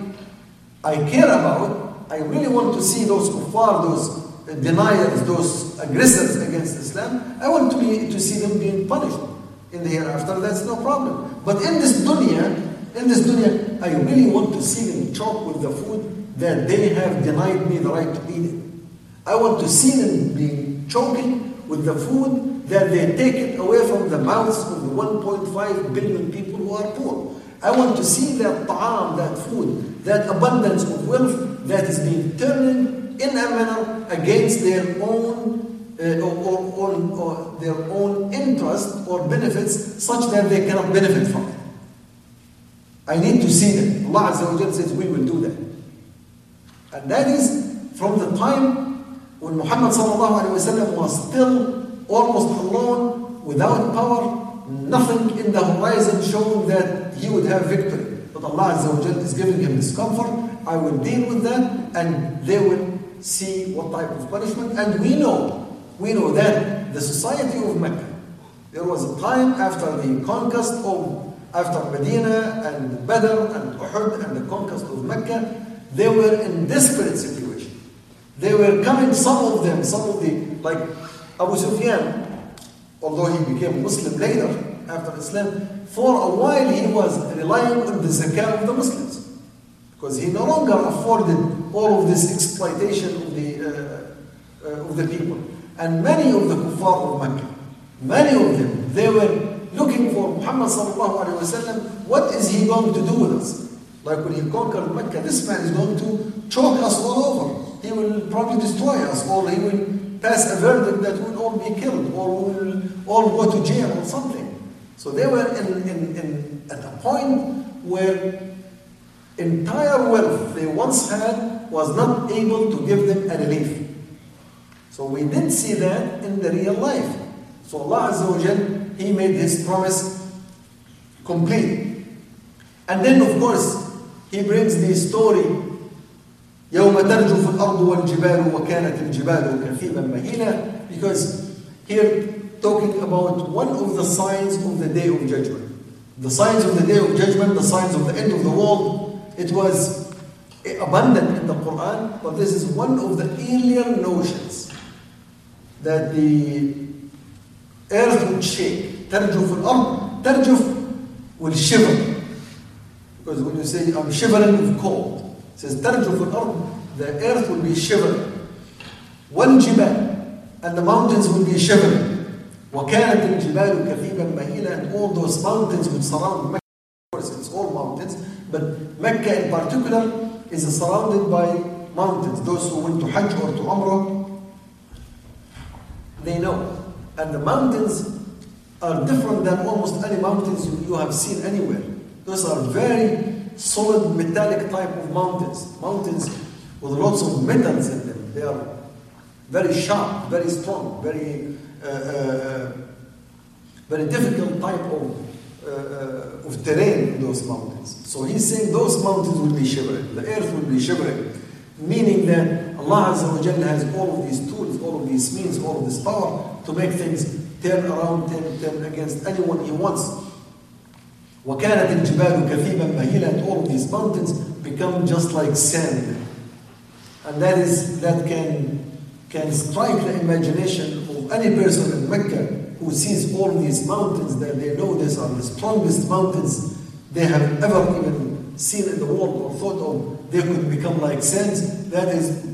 I care about. I really want to see those kuffar, those deniers, those aggressors against Islam. I want to, be, to see them being punished in the hereafter. That's no problem. But in this dunya, in this dunya, I really want to see them choke with the food that they have denied me the right to eat it. I want to see them being choking with the food that they take it away from the mouths of the 1.5 billion people who are poor. I want to see that ta'am, that food, that abundance of wealth that is being turned in a manner against their own uh, or, or, or, their own interest or benefits such that they cannot benefit from it. I need to see that. Allah Azza wa says we will do that. And that is from the time when Muhammad was still almost alone, without power, nothing in the horizon showing that he would have victory. But Allah is giving him this comfort. I will deal with that, and they will see what type of punishment. And we know, we know that the society of Mecca, there was a time after the conquest of, after Medina and Badr and Uhud and the conquest of Mecca, they were in desperate situation. They were coming, some of them, some of the, like Abu Sufyan, although he became Muslim later after Islam, for a while he was relying on the zakah of the Muslims. Because he no longer afforded all of this exploitation of the, uh, uh, of the people. And many of the kuffar of Mecca, many of them, they were looking for Muhammad what is he going to do with us? Like when he conquered Mecca, this man is going to choke us all over. He will probably destroy us, or he will pass a verdict that we'll all be killed, or we'll all go to jail or something. So they were in, in, in, at a point where entire wealth they once had was not able to give them a relief. So we did see that in the real life. So Allah Azza wa Jal, He made His promise complete. And then of course, He brings the story يوم ترجف الأرض والجبال وكانت الجبال كثيبا مهيلا because here talking about one of the signs of the day of judgment. The signs of the day of judgment, the signs of the end of the world, it was abundant in the Quran, but this is one of the earlier notions that the earth would shake. ترجف الأرض, ترجف will shiver. Because when you say, I'm shivering with cold, it says ترجف الأرض, the earth will be shivering. والجبال, and the mountains will be shivering. وكانت الجبال كثيبا مهيلا and all those mountains would surround Mecca It's all mountains, but Mecca in particular is surrounded by mountains. Those who went to Hajj or to Umrah, they know. And the mountains are different than almost any mountains you, you have seen anywhere. Those are very solid metallic type of mountains. Mountains with lots of metals in them. They are very sharp, very strong, very uh, uh, very difficult type of uh, of terrain in those mountains. So he's saying those mountains will be shivering, the earth will be shivering, meaning that Allah Azza wa has all of these tools, all of these means, all of this power to make things turn around, turn, turn against anyone he wants. وكانت الجبال كثيبا مهيلا all of these mountains become just like sand and that is that can can strike the imagination of any person in Mecca who sees all these mountains that they know these are the strongest mountains they have ever even seen in the world or thought of they could become like sands that is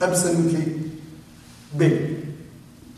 absolutely big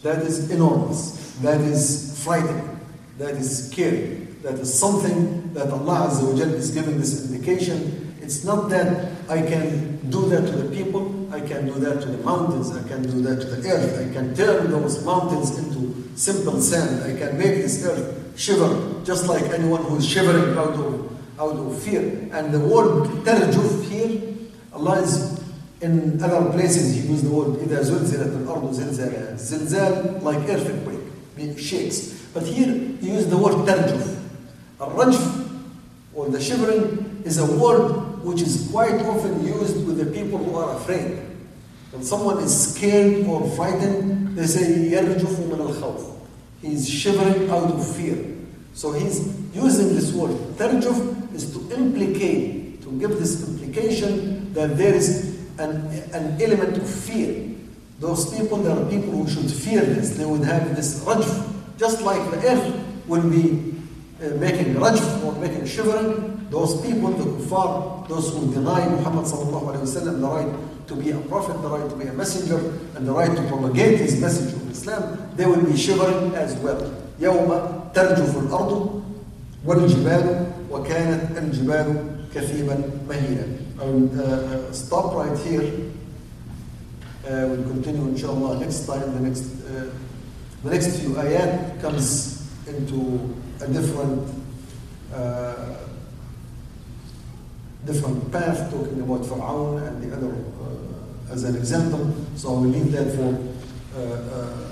that is enormous that is frightening that is scary that is something that Allah Azza wa Jalla is giving this indication. It's not that I can do that to the people, I can do that to the mountains, I can do that to the earth, I can turn those mountains into simple sand, I can make this earth shiver just like anyone who is shivering out of, out of fear. And the word tarjuf here, Allah is in other places he used the word إذا زلزلت الأرض زلزالها زلزال like earthquake, it shakes. But here he used the word tarjuf. الرجف or the shivering is a word which is quite often used with the people who are afraid. When someone is scared or frightened, they say يرجف من الخوف. He's shivering out of fear. So he's using this word. ترجف is to implicate, to give this implication that there is an, an element of fear. Those people, there are people who should fear this. They would have this rajf, just like the earth will be uh, making rajf or making shivering, those people, the kuffar, those who deny Muhammad sallallahu alayhi wasallam the right to be a prophet, the right to be a messenger, and the right to propagate his message of Islam, they will be shivering as well. يوم ترجف الأرض والجبال وكانت الجبال كثيبا مهيلا. I will uh, uh, stop right here. Uh, we'll continue inshallah next time. The next, uh, the next few ayat comes into a different uh, different path, talking about Fir'aun and the other uh, as an example. So will leave that for uh, uh,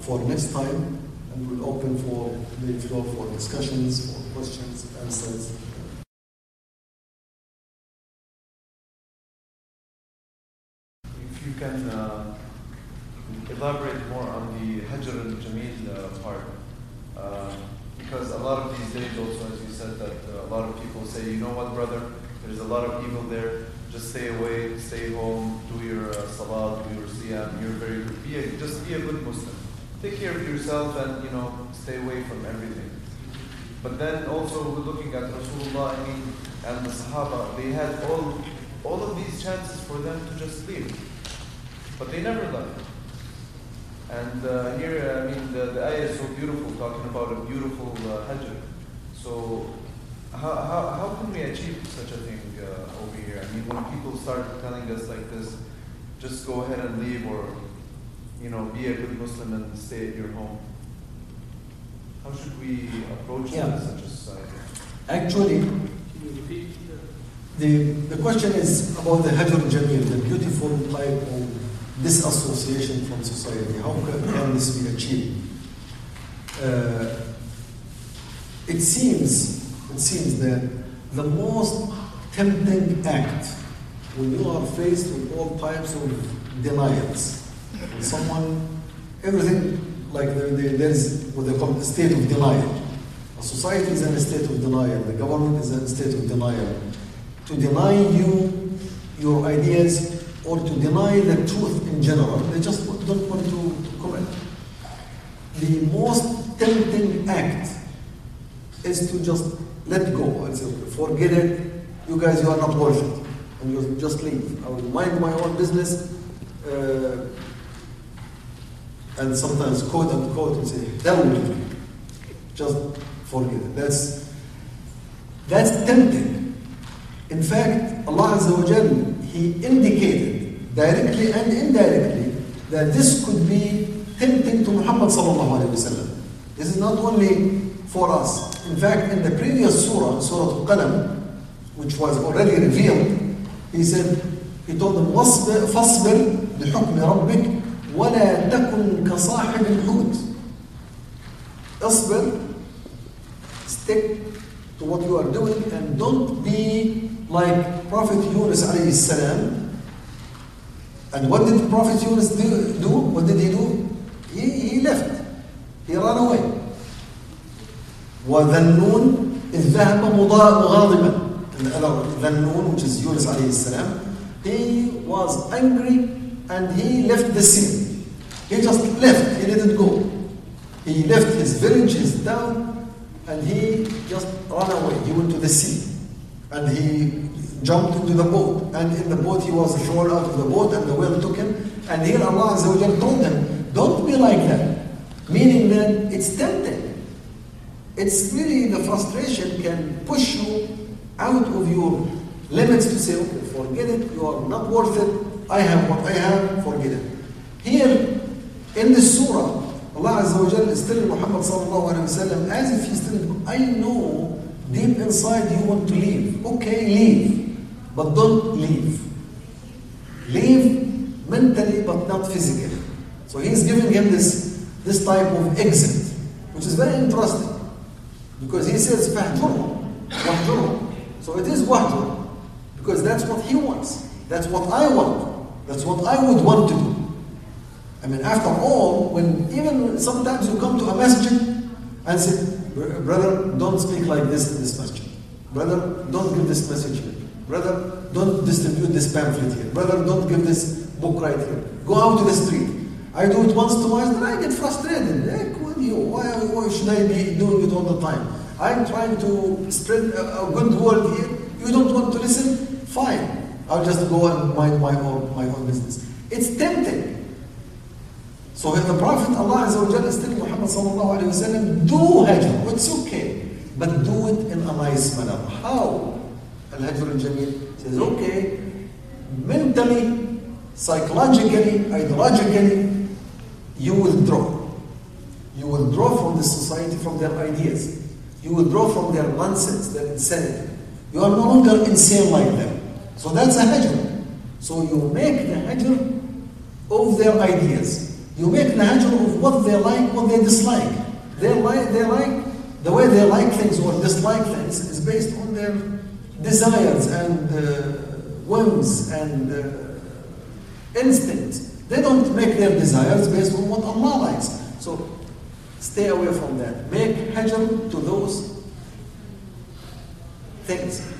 for next time, and we'll open for the floor for discussions, for questions, answers. If you can uh, elaborate more on the Hajr al-Jamil uh, part. Because a lot of these days also, as you said, that uh, a lot of people say, you know what, brother, there's a lot of evil there. Just stay away, stay home, do your uh, salat, do your siyam. You're very good. Be a, just be a good Muslim. Take care of yourself and you know stay away from everything. But then also we're looking at Rasulullah, I mean, and the Sahaba. They had all all of these chances for them to just leave, but they never left. And uh, here, I mean, the, the ayah is so beautiful, talking about a beautiful uh, hajr. So, how, how, how can we achieve such a thing uh, over here? I mean, when people start telling us like this, just go ahead and leave, or you know, be a good Muslim and stay at your home. How should we approach Yeah. such a society? Actually, the, the question is about the Hajr Jamil, the beautiful type of disassociation from society. How can, this be achieved? Uh, it seems, it seems that the most tempting act when you are faced with all types of denials, when someone, everything like there, there's what they call a state of denial. A society is in a state of denial. The government is in a state of denial. To deny you your ideas or to deny the truth in general, they just don't want to, to comment. The most tempting act is to just let go and say, forget it, you guys, you are not worth it. And you just leave. I will mind my own business. Uh, and sometimes quote unquote, we say, hell with you. Just forget it. That's That's tempting. In fact, Allah Azza wa Jal, He indicated directly and indirectly that this could be tempting to Muhammad sallallahu alayhi wa sallam. This is not only for us. In fact, in the previous surah, Surah Al-Qalam, which was already revealed, he said, he told them, "واصبر فاصبر لحكم ربك ولا تكن كصاحب الحوت. اصبر, stick to what you are doing and don't be like Prophet Yunus alayhi salam. And what did Prophet Yunus do? do? What did he do? He, he left. He ran away. وذنون إذ ذهب مضا- مغاضبا And the other ذنون which is Yunus alayhi salam he was angry and he left the scene. He just left, he didn't go. He left his village, his town, and he just ran away. He went to the sea. And he jumped into the boat. And in the boat he was thrown out of the boat and the whale took him. And here Allah Azza told him, don't be like that. Meaning that it's tempting. It's really the frustration can push you out of your limits to say, okay, forget it, you are not worth it, I have what I have, forget it. Here in this surah, Allah Azza wa Jalla is telling Muhammad sallallahu alayhi wa as if he's telling I know deep inside you want to leave. Okay, leave, but don't leave. Leave mentally but not physically. So he's giving him this, this type of exit, which is very interesting. Because he says, فَاهْجُرْهُمْ وَاهْجُرْهُمْ So it is wahjur, because that's what he wants. That's what I want. That's what I would want to do. I mean, after all, when even sometimes you come to a masjid and say, brother, don't speak like this in this masjid. Brother, don't give this message here. Brother, don't distribute this pamphlet here. Brother, don't give this book right here. Go out to the street. I do it once, twice, then I get frustrated. You. Why, why should I be doing it all the time? I'm trying to spread a, a good word here. You don't want to listen? Fine. I'll just go and mind my own, my own business. It's tempting. So if the Prophet Allah is telling Muhammad sallallahu do hajr, it's okay, but do it in a nice manner. How? Al-Hajr al-Jamil says, okay, mentally, psychologically, ideologically, you will draw. You will draw from the society, from their ideas. You will draw from their nonsense, their insanity. You are no longer insane like them. So that's a hajr. So you make the hajr of their ideas. You make hajr of what they like, what they dislike. They like, they like, the way they like things or dislike things is based on their desires and uh, whims and uh, instincts. They don't make their desires based on what Allah likes. So stay away from that. Make hajr to those things.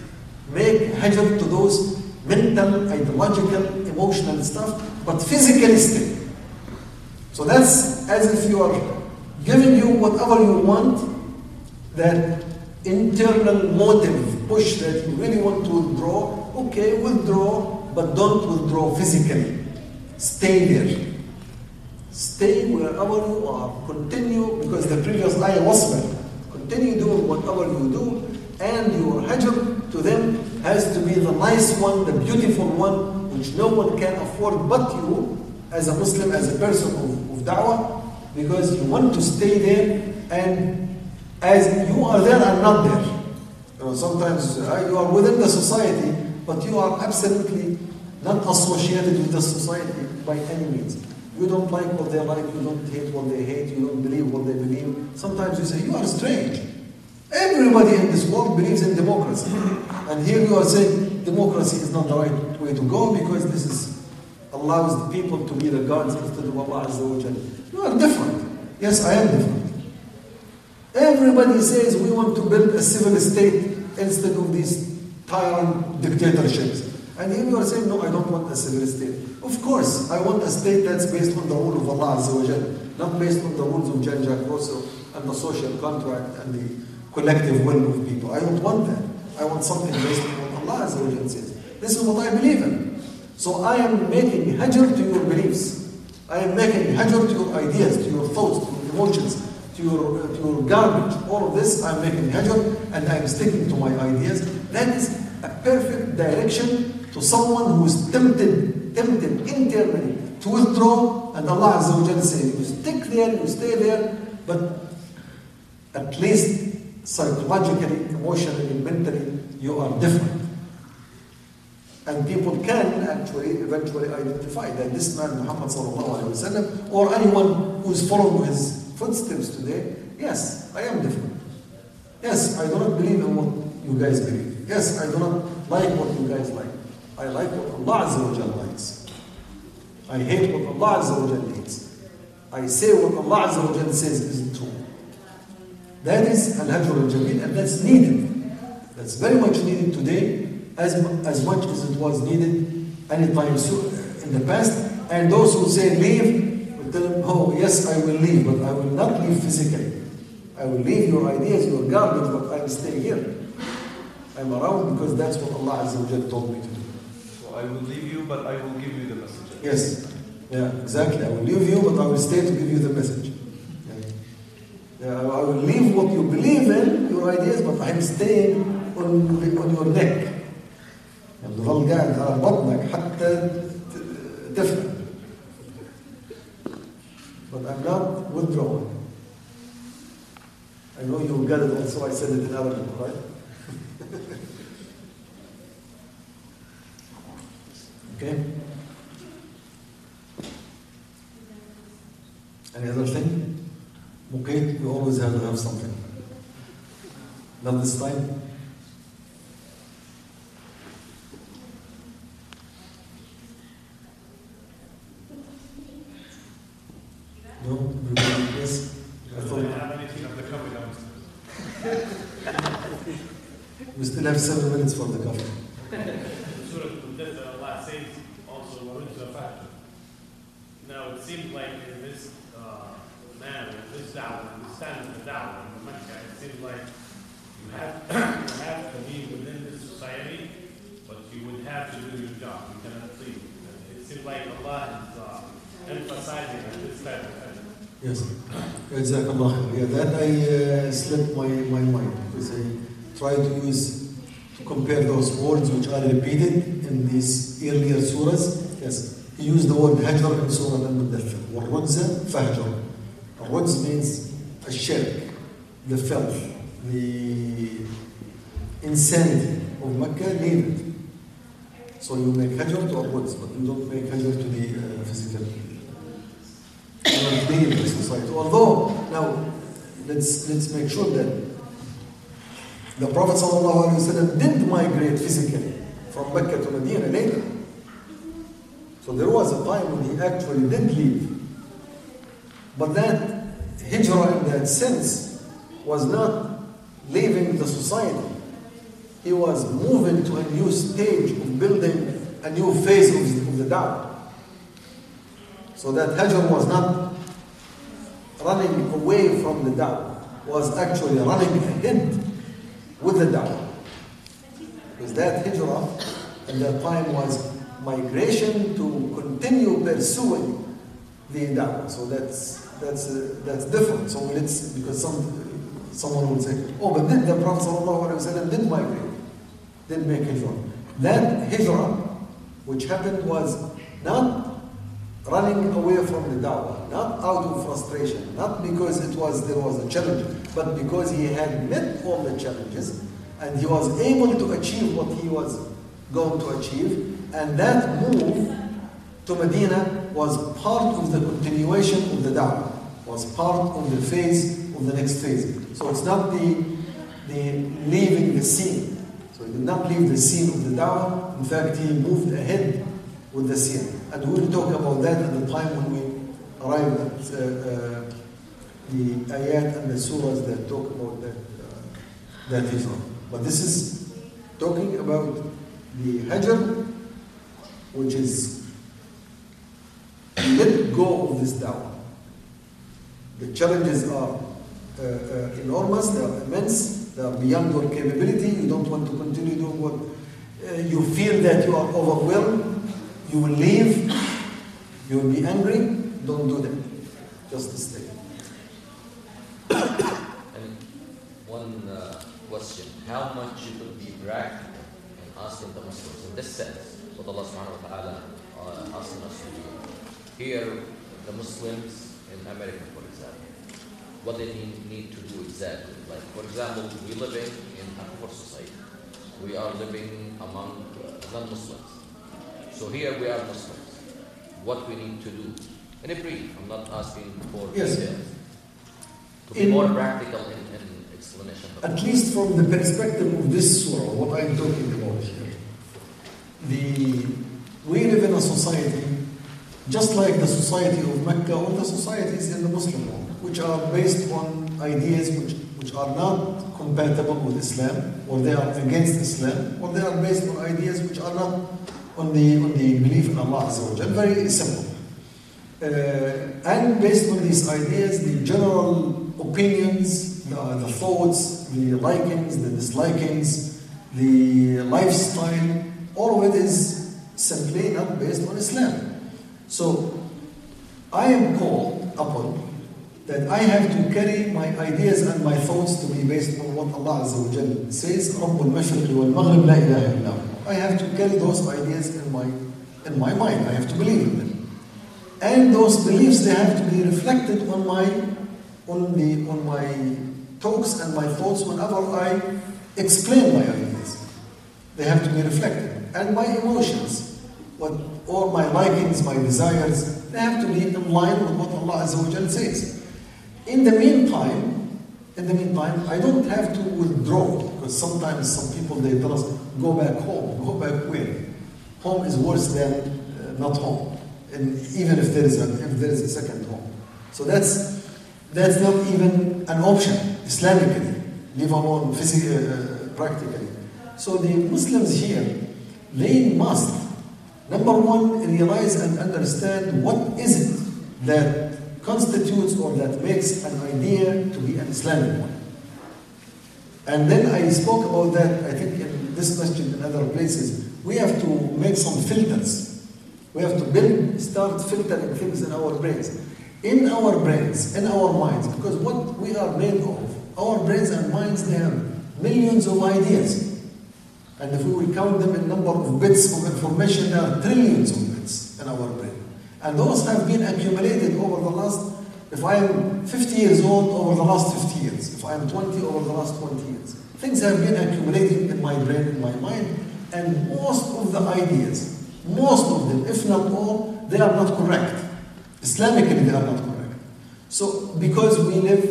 Make hajr to those mental, ideological, emotional stuff, but physically still. So that's as if you are giving you whatever you want, that internal motive, push that you really want to withdraw, okay, withdraw, but don't withdraw physically. Stay there. Stay wherever you are. Continue, because the previous ayah was there. Continue doing whatever you do, and your hajr to them has to be the nice one, the beautiful one, which no one can afford but you, as a Muslim, as a person of, of da'wah, because you want to stay there, and as you are there and not there. You know, sometimes uh, you are within the society, but you are absolutely not associated with the society by any means. You don't like what they like, you don't hate what they hate, you don't believe what they believe. Sometimes you say, You are strange. Everybody in this world believes in democracy. And here you are saying democracy is not the right way to go because this is allows the people to be the gods instead of Allah Azza wa. You are different. Yes, I am different. Everybody says we want to build a civil state instead of these tyrant dictatorships. And here you are saying, no, I don't want a civil state. Of course, I want a state that's based on the rule of Allah Azza wa not based on the rules of Jean Jacques Rousseau and the social contract and the collective will of people. I don't want that. I want something based on what Allah Azza wa says. This is what I believe in. So I am making hajr to your beliefs. I am making hajr to your ideas, to your thoughts, to your emotions. to your, uh, to your garbage. All of this, I'm making hajr and I'm sticking to my ideas. That is a perfect direction to someone who is tempted, tempted internally to withdraw, and Allah Azza wa says, you stick there, you stay there, but at least psychologically, emotionally, mentally, you are different. And people can actually eventually identify that this man, Muhammad wasallam, or anyone who is following his footsteps today, yes, I am different. Yes, I do not believe in what you guys believe. Yes, I do not like what you guys like. I like what Allah Azza likes. I hate what Allah Azza hates. I say what Allah Azza says isn't true. That is al-hajr al-jameel and that's needed. That's very much needed today as, as much as it was needed any time so, in the past. And those who say leave, will tell them, oh yes, I will leave, but I will not leave physically. I will leave your ideas, your garbage, but I will stay here. I'm around because that's what Allah Azza wa Jalla told me to do. So I will leave you, but I will give you the message. Yes. Yeah, exactly. I will leave you, but I will stay to give you the message. Yeah. Yeah, I will leave what you believe in, your ideas, but I'm staying on, on your neck. يعني على بطنك حتى تفهم. But I'm not withdrawing. I know you got it also, I said it in Arabic, right? okay? Any other thing? Okay, you always have to have something. Not this time? those words which are repeated in these earlier surahs. Yes, he used the word hajr in Surah Al-Muddathir. وَالرُّجْزَ فَهْجَرْ. Rujz means a shirk, the filth, the insanity of Mecca, leave it. So you make hajr to a rujz, but you don't make hajr to the uh, physical not being in the society. Although, now, let's, let's make sure that the Prophet ﷺ did migrate physically from Mecca to Medina later. So there was a time when he actually did leave. But that hijrah in that sense was not leaving the society. He was moving to a new stage of building a new phase of, the da'wah. So that hajr was not running away from the da'wah, was actually running ahead with the da'wah. Because that hijrah at that time was migration to continue pursuing the da'wah. So that's that's uh, that's different. So it's because some someone would say, oh, but did the Prophet ﷺ did migrate, did make hijrah. That hijrah, which happened, was not running away from the da'wah, not out of frustration, not because it was there was a challenge, but because he had met all the challenges and he was able to achieve what he was going to achieve, and that move to Medina was part of the continuation of the da'wah, was part of the phase of the next phase. So it's not the, the leaving the scene. So he did not leave the scene of the da'wah. In fact, he moved ahead with the scene. And we'll talk about that at the time when we arrive at uh, uh, the ayat and the surahs that talk about that, uh, that hijrah. But this is talking about the hajr, which is let go of this da'wah. The challenges are uh, uh, enormous, they are immense, they are beyond your capability. You don't want to continue doing what uh, you feel that you are overwhelmed. You will leave, you will be angry. Don't do that. Just stay. One uh, question. How much you could be practical in asking the Muslims in this sense, what Allah subhanahu wa ta'ala uh, asking us to do. Here, the Muslims in America, for example, what they need, need to do exactly. Like, for example, we living in a poor society. We are living among uh, non-Muslims. So here we are Muslims. What we need to do. In a brief, I'm not asking for Yes. details. To be In- more practical in, in explanation. of At least from the perspective of this surah, what I'm talking about here, the we live in a society just like the society of Mecca or the societies in the Muslim world, which are based on ideas which, which are not compatible with Islam, or they are against Islam, or they are based on ideas which are not on the on the belief in Allah Azza wa Very simple. Uh, and based on these ideas, the general opinions, the, the thoughts, the likings, the dislikings, the lifestyle, all of it is simply not based on Islam. So I am called upon that I have to carry my ideas and my thoughts to be based on what Allah Azza wa Jal says, رب المشرق والمغرب لا إله إلا هو. I have to carry those ideas in my, in my mind. I have to believe in them. And those beliefs they have to be reflected on my on on my talks and my thoughts whenever I explain my ideas. They have to be reflected. And my emotions, what all my likings, my desires, they have to be in line with what Allah says. In the meantime, in the meantime, I don't have to withdraw because sometimes some people they tell us, go back home. Go back where? Home is worse than uh, not home. And even if there is a if there is a second home. So that's that's not even an option Islamically, leave alone physically, uh, practically. So the Muslims here, they must, number one, realize and understand what is it that constitutes or that makes an idea to be an Islamic one. And then I spoke about that, I think in this question and other places. We have to make some filters. We have to build, start filtering things in our brains. In our brains, in our minds, because what we are made of, our brains and minds, they have millions of ideas. And if we will count them in number of bits of information, there are trillions of bits in our brain. And those have been accumulated over the last, if I am 50 years old, over the last 50 years. If I am 20, over the last 20 years. Things have been accumulating in my brain, in my mind, and most of the ideas, most of them, if not all, they are not correct. Islamically, they are not correct. So, because we live,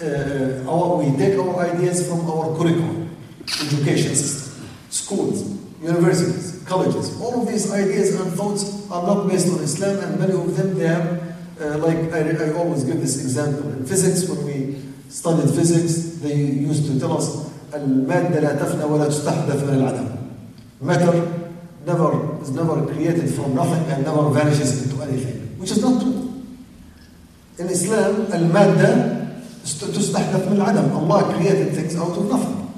uh, our, we take our ideas from our curriculum, education system, schools, universities, colleges. All of these ideas and thoughts are not based on Islam, and many of them they have, uh, like I, I always give this example in physics. When we studied physics, they used to tell us المادة لا تفنى ولا تستحدث من العدم. Matter never is never created from nothing and never vanishes into anything, which is not true. In Islam, المادة تستحدث من العدم. Allah created things out of nothing.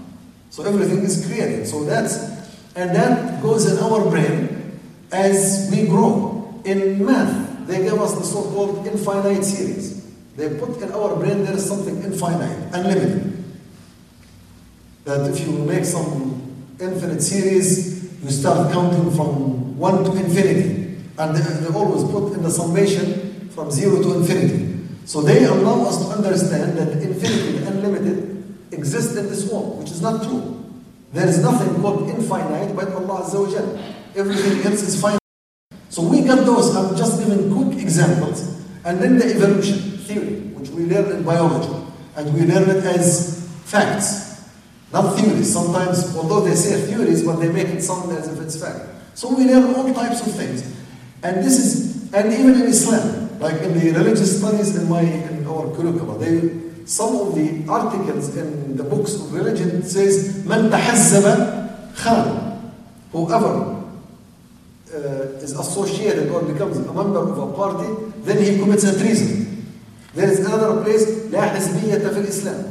So everything is created. So that's and that goes in our brain as we grow. In math, they give us the so-called infinite series. They put in our brain there is something infinite, unlimited. That if you make some infinite series, you start counting from one to infinity. And they, they always put in the summation from zero to infinity. So they allow us to understand that infinity, the unlimited, exists in this world, which is not true. There is nothing called infinite but Allah Azza wa. Everything else is finite. So we got those, I'm just giving quick examples. And then the evolution theory, which we learn in biology. And we learn it as facts, not theories. Sometimes, although they say theories, but they make it sound as if it's fact. So we learn all types of things. And this is, and even in Islam, like in the religious studies in my in our curricula, they some of the articles in the books of religion says من تحزب خان whoever uh, is associated or becomes a member of a party then he commits a treason there is another place لا حزبية في الإسلام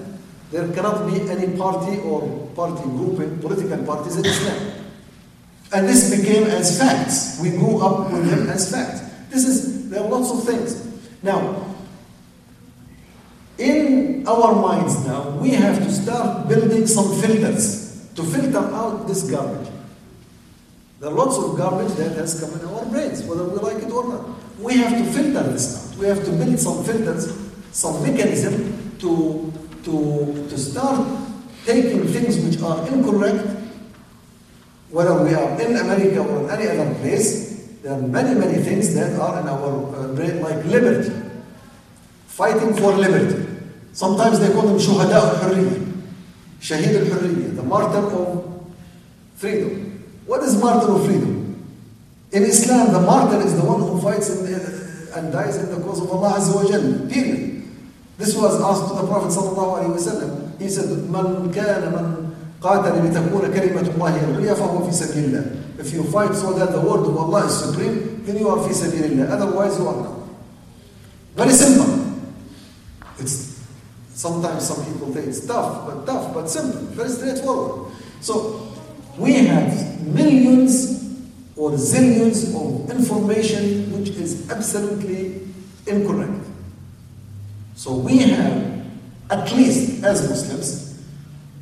there cannot be any party or party grouping political parties in Islam and this became as facts we grew up with them as facts this is there are lots of things now in our minds now, we have to start building some filters to filter out this garbage. There are lots of garbage that has come in our brains, whether we like it or not. We have to filter this out. We have to build some filters, some mechanism to, to, to start taking things which are incorrect, whether we are in America or in any other place. There are many, many things that are in our uh, brain, like liberty, fighting for liberty. Sometimes they call them shuhada al-hurriya, shahid al-hurriya, the martyr of freedom. What is martyr of freedom? In Islam, the martyr is the one who fights in, and dies in the cause of Allah Azza wa Jalla. Period. This was asked to the Prophet sallallahu alaihi wasallam. He said, "Man kana man قاتل لتكون كلمة الله العليا فهو في سبيل الله. If you fight so that the word of Allah is supreme, then you are في سبيل الله. Otherwise, you are not. Very simple. It's sometimes some people think it's tough, but tough, but simple, very straightforward. So we have millions or zillions of information which is absolutely incorrect. So we have, at least as Muslims,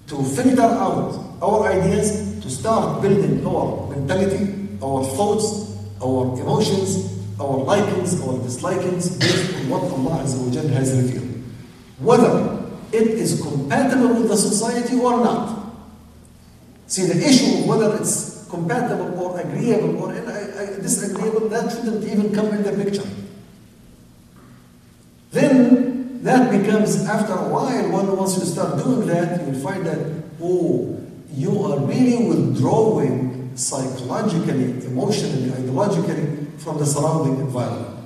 to filter out our ideas, to start building our mentality, our thoughts, our emotions, our likings, our dislikings, based on what Allah has revealed. Whether it is compatible with the society or not. See, the issue of whether it's compatible or agreeable or uh, uh, disagreeable, that shouldn't even come in the picture. Then that becomes, after a while, when once you start doing that, you will find that, oh, you are really withdrawing psychologically, emotionally, ideologically from the surrounding environment.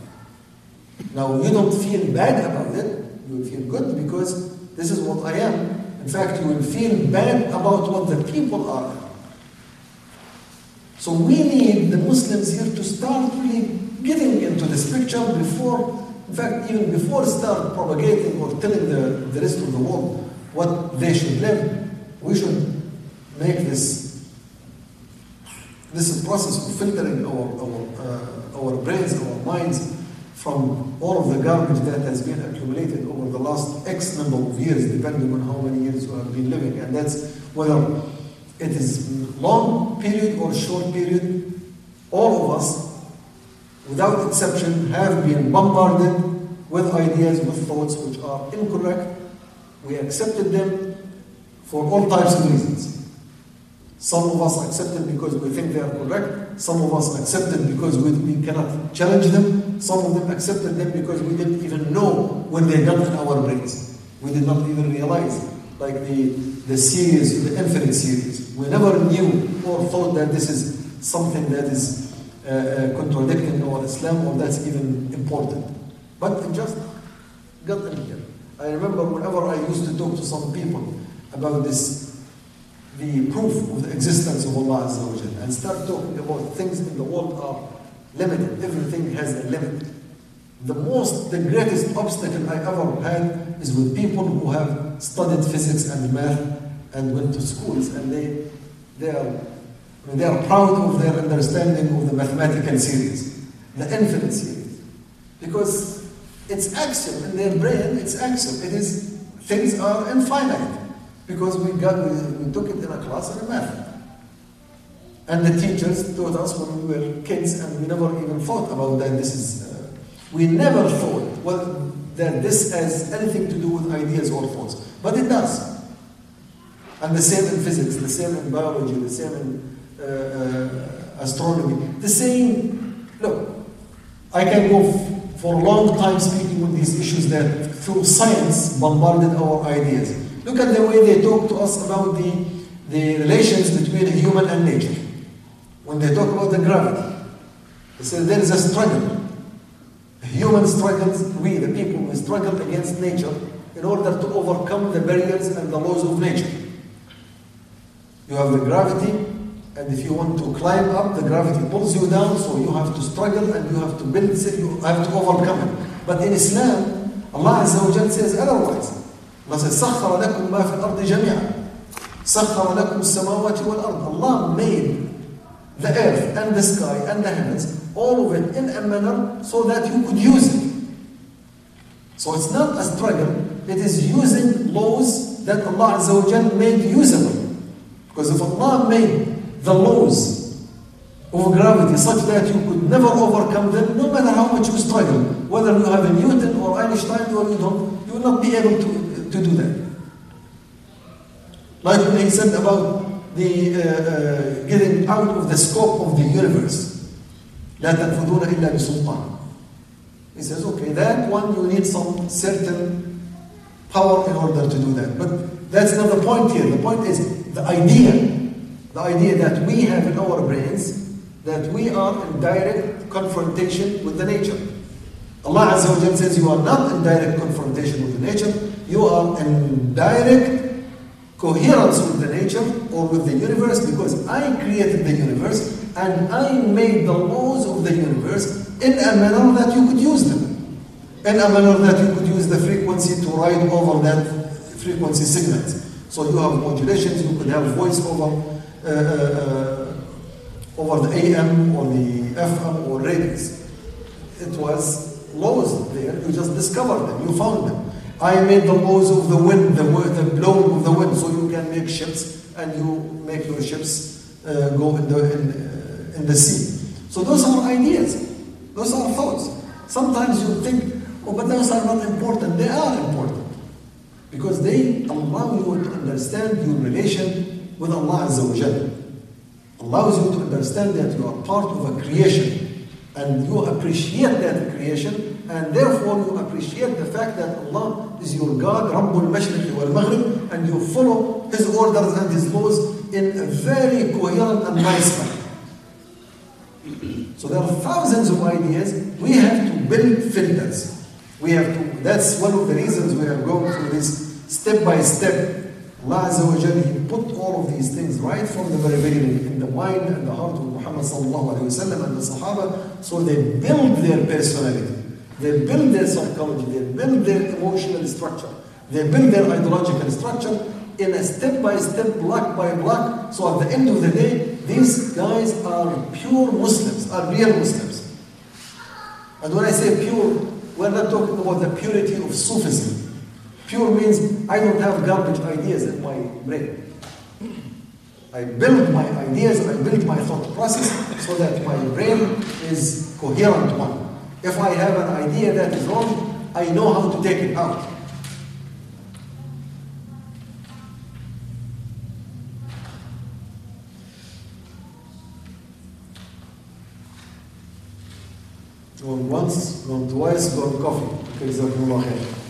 Now, you don't feel bad about it, you will feel good because this is what I am. In fact, you will feel bad about what the people are. So we need the Muslims here to start really getting into this picture before, in fact, even before start propagating or telling the, the rest of the world what they should live. We should make this this process of filtering our our, uh, our brains, our minds from all of the garbage that has been accumulated over the last X number of years, depending on how many years you have been living. And that's whether it is long period or short period, all of us, without exception, have been bombarded with ideas, with thoughts which are incorrect. We accepted them for all types of reasons. Some of us accepted because we think they are correct. Some of us accepted because we, we cannot challenge them. Some of them accepted them because we didn't even know when they got in our brains. We did not even realize. Like the, the series, the infinite series. We never knew or thought that this is something that is uh, uh, contradicting our Islam or that's even important. But it just got in here. I remember whenever I used to talk to some people about this the proof of the existence of Allah Azza wa Jalla and start talking about things in the world are limited. Everything has a limit. The most, the greatest obstacle I ever had is with people who have studied physics and math and went to schools and they, they are, they are proud of their understanding of the mathematical series, the infinite series, because it's axiom in their brain. It's axiom. It is things are infinite because we got we, we took it in a class in math. And the teachers taught us when we were kids, and we never even thought about that. This is uh, we never thought well that this has anything to do with ideas or thoughts, but it does. And the same in physics, the same in biology, the same in Uh, uh, astronomy, the same. Look, I can go for a long time speaking with these issues that through science bombarded our ideas. Look at the way they talk to us about the, the relations between human and nature. When they talk about the gravity, they say there is a struggle. Human struggles, we the people, we struggle against nature in order to overcome the barriers and the laws of nature. You have the gravity, and if you want to climb up, the gravity pulls you down, so you have to struggle and you have to build, you have to overcome it. But in Islam, Allah Azza wa Jalla says otherwise. Allah says, سخر لكم ما في الأرض جميعا سخر لكم السماوات والأرض Allah made the earth and the sky and the heavens, all of it in a manner so that you could use it. So it's not a struggle, it is using laws that Allah Azza wa Jal made usable. Because if Allah made the laws of gravity such that you could never overcome them, no matter how much you struggle, whether you have a Newton or Einstein or you don't, you will not be able to, to do that. Like when he said about the uh, uh, getting out of the scope of the universe. لا تنفذون إلا بسلطان. He says, okay, that one you need some certain power in order to do that. But that's not the point here. The point is the idea, the idea that we have in our brains that we are in direct confrontation with the nature. Allah Azza wa says you are not in direct confrontation with the nature, you are in direct coherence with the nature or with the universe because I created the universe and I made the laws of the universe in a manner that you could use them. In a manner that you could use the frequency to ride over that frequency segment. So you have modulations, you could have voice over, Eh, eh, eh, over the AM or the FM or radios. It was laws there, you just discovered them, you found them. I made the laws of the wind, the, the blowing of the wind, so you can make ships and you make your ships uh, go in the, in, in the sea. So those are ideas, those are thoughts. Sometimes you think, oh, but those are not important. They are important because they allow you to understand your relation with Allah Azza wa Jalla. Allows you to understand that you are part of a creation and you appreciate that creation and therefore you appreciate the fact that Allah is your God, Rabbul Mashriq wal Maghrib, and you follow His orders and His laws in a very coherent and nice manner. So there are thousands of ideas. We have to build filters. We have to, that's one of the reasons we are going through this step by step. Allah Azza wa Jalla, He put all of these things right from the very beginning in the mind and the heart of Muhammad sallallahu alayhi wa sallam and the Sahaba, so they build their personality. They build their psychology, they build their emotional structure, they build their ideological structure in a step by step, block by block. So at the end of the day, these guys are pure Muslims, are real Muslims. And when I say pure, we're not talking about the purity of Sufism. Pure means I don't have garbage ideas in my brain. I build my ideas, I build my thought process so that my brain is coherent one. If I have an idea that is wrong, I know how to take it out. Gone once, gone twice, gone coffee. Okay,